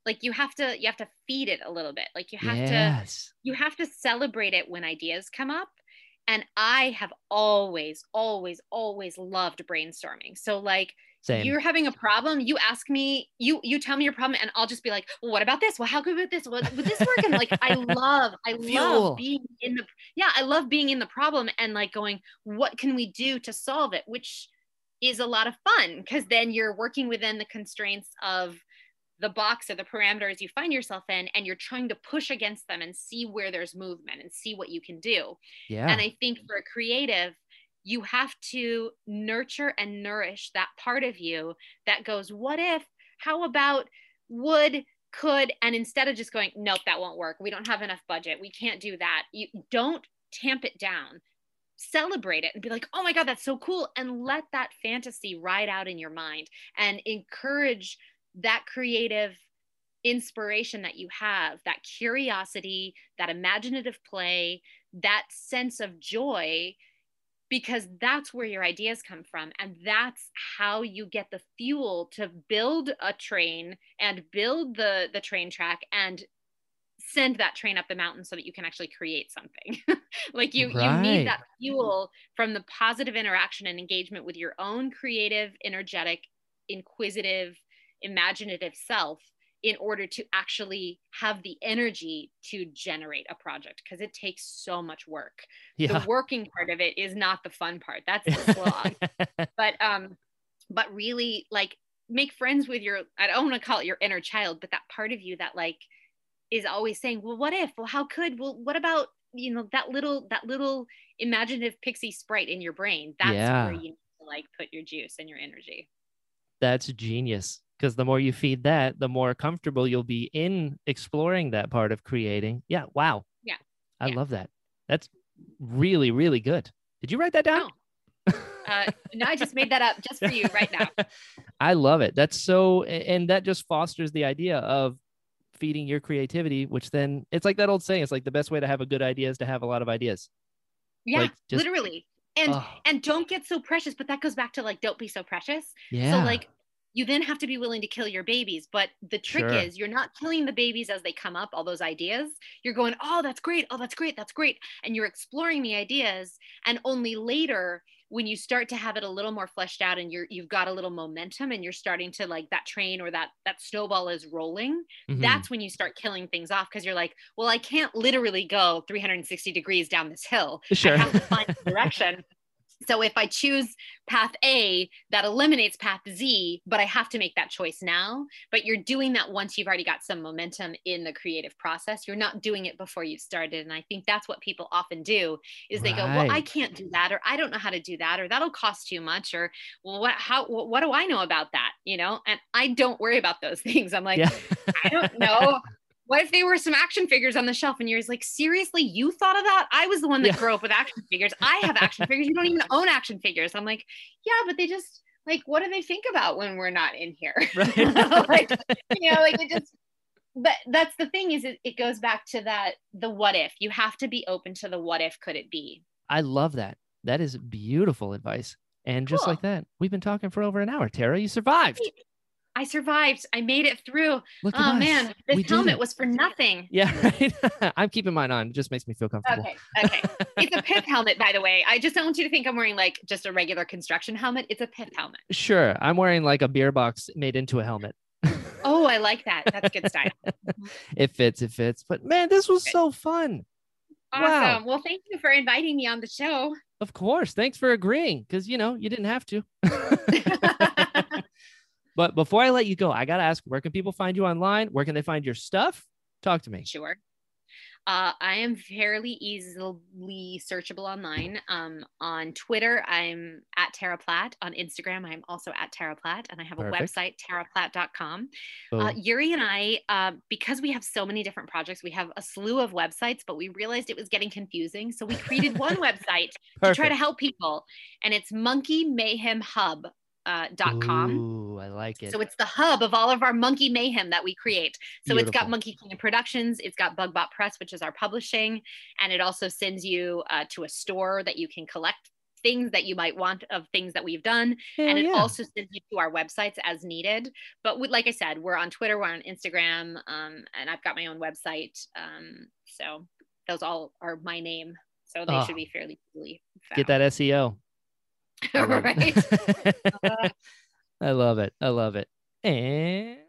like you have to you have to feed it a little bit. Like you have to you have to celebrate it when ideas come up. And I have always, always, always loved brainstorming. So like Same. you're having a problem, you ask me, you you tell me your problem, and I'll just be like, well, what about this? Well, how good would this? Would, would this work? And like I <laughs> love, I Fuel. love being in the yeah, I love being in the problem and like going, what can we do to solve it? Which is a lot of fun because then you're working within the constraints of the box or the parameters you find yourself in and you're trying to push against them and see where there's movement and see what you can do yeah. and i think for a creative you have to nurture and nourish that part of you that goes what if how about would could and instead of just going nope that won't work. We don't have enough budget. We can't do that. You don't tamp it down. Celebrate it and be like oh my god that's so cool and let that fantasy ride out in your mind and encourage that creative inspiration that you have that curiosity that imaginative play that sense of joy because that's where your ideas come from and that's how you get the fuel to build a train and build the the train track and send that train up the mountain so that you can actually create something. <laughs> Like you you need that fuel from the positive interaction and engagement with your own creative energetic inquisitive imaginative self in order to actually have the energy to generate a project because it takes so much work. Yeah. the working part of it is not the fun part. That's the <laughs> slog but um but really like make friends with your i don't want to call it your inner child but that part of you that like is always saying well what if? Well how could? Well what about you know that little that little imaginative pixie sprite in your brain? That's Yeah. where you need to like put your juice and your energy. That's genius. Because the more you feed that, the more comfortable you'll be in exploring that part of creating. Yeah. Wow. Yeah. I Yeah. love that. That's really, really good. Did you write that down? uh no i just made that up just for you right now <laughs> I love it. That's so, and that just fosters the idea of feeding your creativity, which then it's like that old saying it's like the best way to have a good idea is to have a lot of ideas. yeah Like, just- literally and Oh, and don't get so precious but that goes back to like don't be so precious yeah. So like you then have to be willing to kill your babies. But the trick Sure. is you're not killing the babies as they come up, all those ideas. You're going, oh, that's great. Oh, that's great. That's great. And you're exploring the ideas. And only later, when you start to have it a little more fleshed out and you're you've got a little momentum and you're starting to like that train or that that snowball is rolling, Mhm. that's when you start killing things off because you're like, well, I can't literally go 360 degrees down this hill. sure. I have to find the direction. <laughs> So if I choose path A, that eliminates path Z, but I have to make that choice now. But you're doing that once you've already got some momentum in the creative process. You're not doing it before you've started. And I think that's what people often do is they go, well, I can't do that, or I don't know how to do that, or that'll cost too much, or well, what how what, what do I know about that? You know, and I don't worry about those <laughs> things. I'm like, yeah. I don't know. What if they were some action figures on the shelf and you're like, seriously, you thought of that? I was the one that Yeah. grew up with action figures. I have action figures. You don't even own action figures. I'm like, yeah, but they just like, what do they think about when we're not in here? <laughs> Right. like, you know, like it just, but that's the thing is it, it goes back to that, the what if. You have to be open to the what if could it be? I love that. That is beautiful advice. And just Cool. like that, we've been talking for over an hour. Tara, you survived. I survived. I made it through. Look Oh man, We this did helmet was for nothing. Yeah, right. <laughs> I'm keeping mine on. It just makes me feel comfortable. Okay. Okay. It's a <laughs> pith helmet, by the way. I just don't want you to think I'm wearing like just a regular construction helmet. It's a pith helmet. Sure. I'm wearing like a beer box made into a helmet. Oh, I like that. That's good <laughs> style. it fits, it fits. But man, this was so fun. Awesome. Wow. Well, thank you for inviting me on the show. Of course. Thanks for agreeing because, you know, you didn't have to. But before I let you go, I got to ask where can people find you online? Where can they find your stuff? Talk to me. Sure. Uh, I am fairly easily searchable online. Um, on Twitter, I'm at Tara Platt. On Instagram, I'm also at Tara Platt, and I have a Perfect. website, taraplatt.com. Boom. Uh, Yuri and I, uh, because we have so many different projects, we have a slew of websites, but we realized it was getting confusing. So we created <laughs> one website to try to help people, and it's Monkey Mayhem Hub. Uh, dot com. Ooh, I like it. So it's the hub of all of our monkey mayhem that we create. So it's got Monkey King Productions, it's got Bugbot Press, which is our publishing, and it also sends you uh, to a store that you can collect things that you might want of things that we've done Hell and it yeah. also sends you to our websites as needed but with, like i said we're on twitter we're on instagram um, and i've got my own website um, so those all are my name so they Oh. should be fairly easily found. Get that SEO. I <laughs> right. <laughs> <laughs> I love it. I love it. And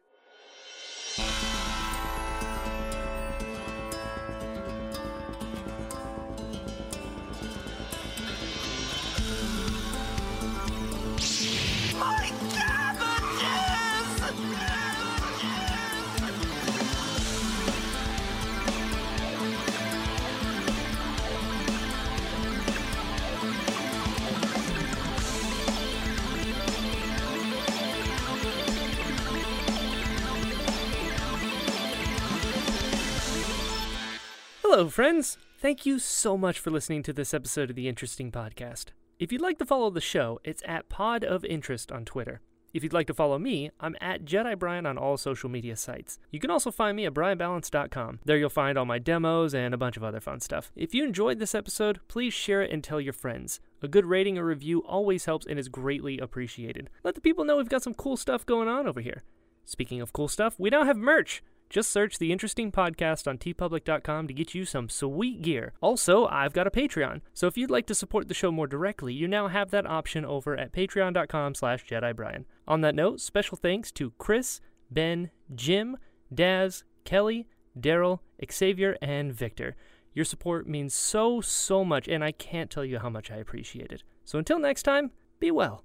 Hello, friends. Thank you so much for listening to this episode of the Interesting Podcast. If you'd like to follow the show, it's at Pod of Interest on Twitter. If you'd like to follow me, I'm at Jedi Brian on all social media sites. You can also find me at brianballance.com. There you'll find all my demos and a bunch of other fun stuff. If you enjoyed this episode, please share it and tell your friends. A good rating or review always helps and is greatly appreciated. Let the people know we've got some cool stuff going on over here. Speaking of cool stuff, we now have merch. Just search the Interesting Podcast on teepublic.com to get you some sweet gear. Also, I've got a Patreon, so if you'd like to support the show more directly, you now have that option over at patreon.com slash JediBrian. On that note, special thanks to Chris, Ben, Jim, Daz, Kelly, Daryl, Xavier, and Victor. Your support means so, so much, and I can't tell you how much I appreciate it. So until next time, be well.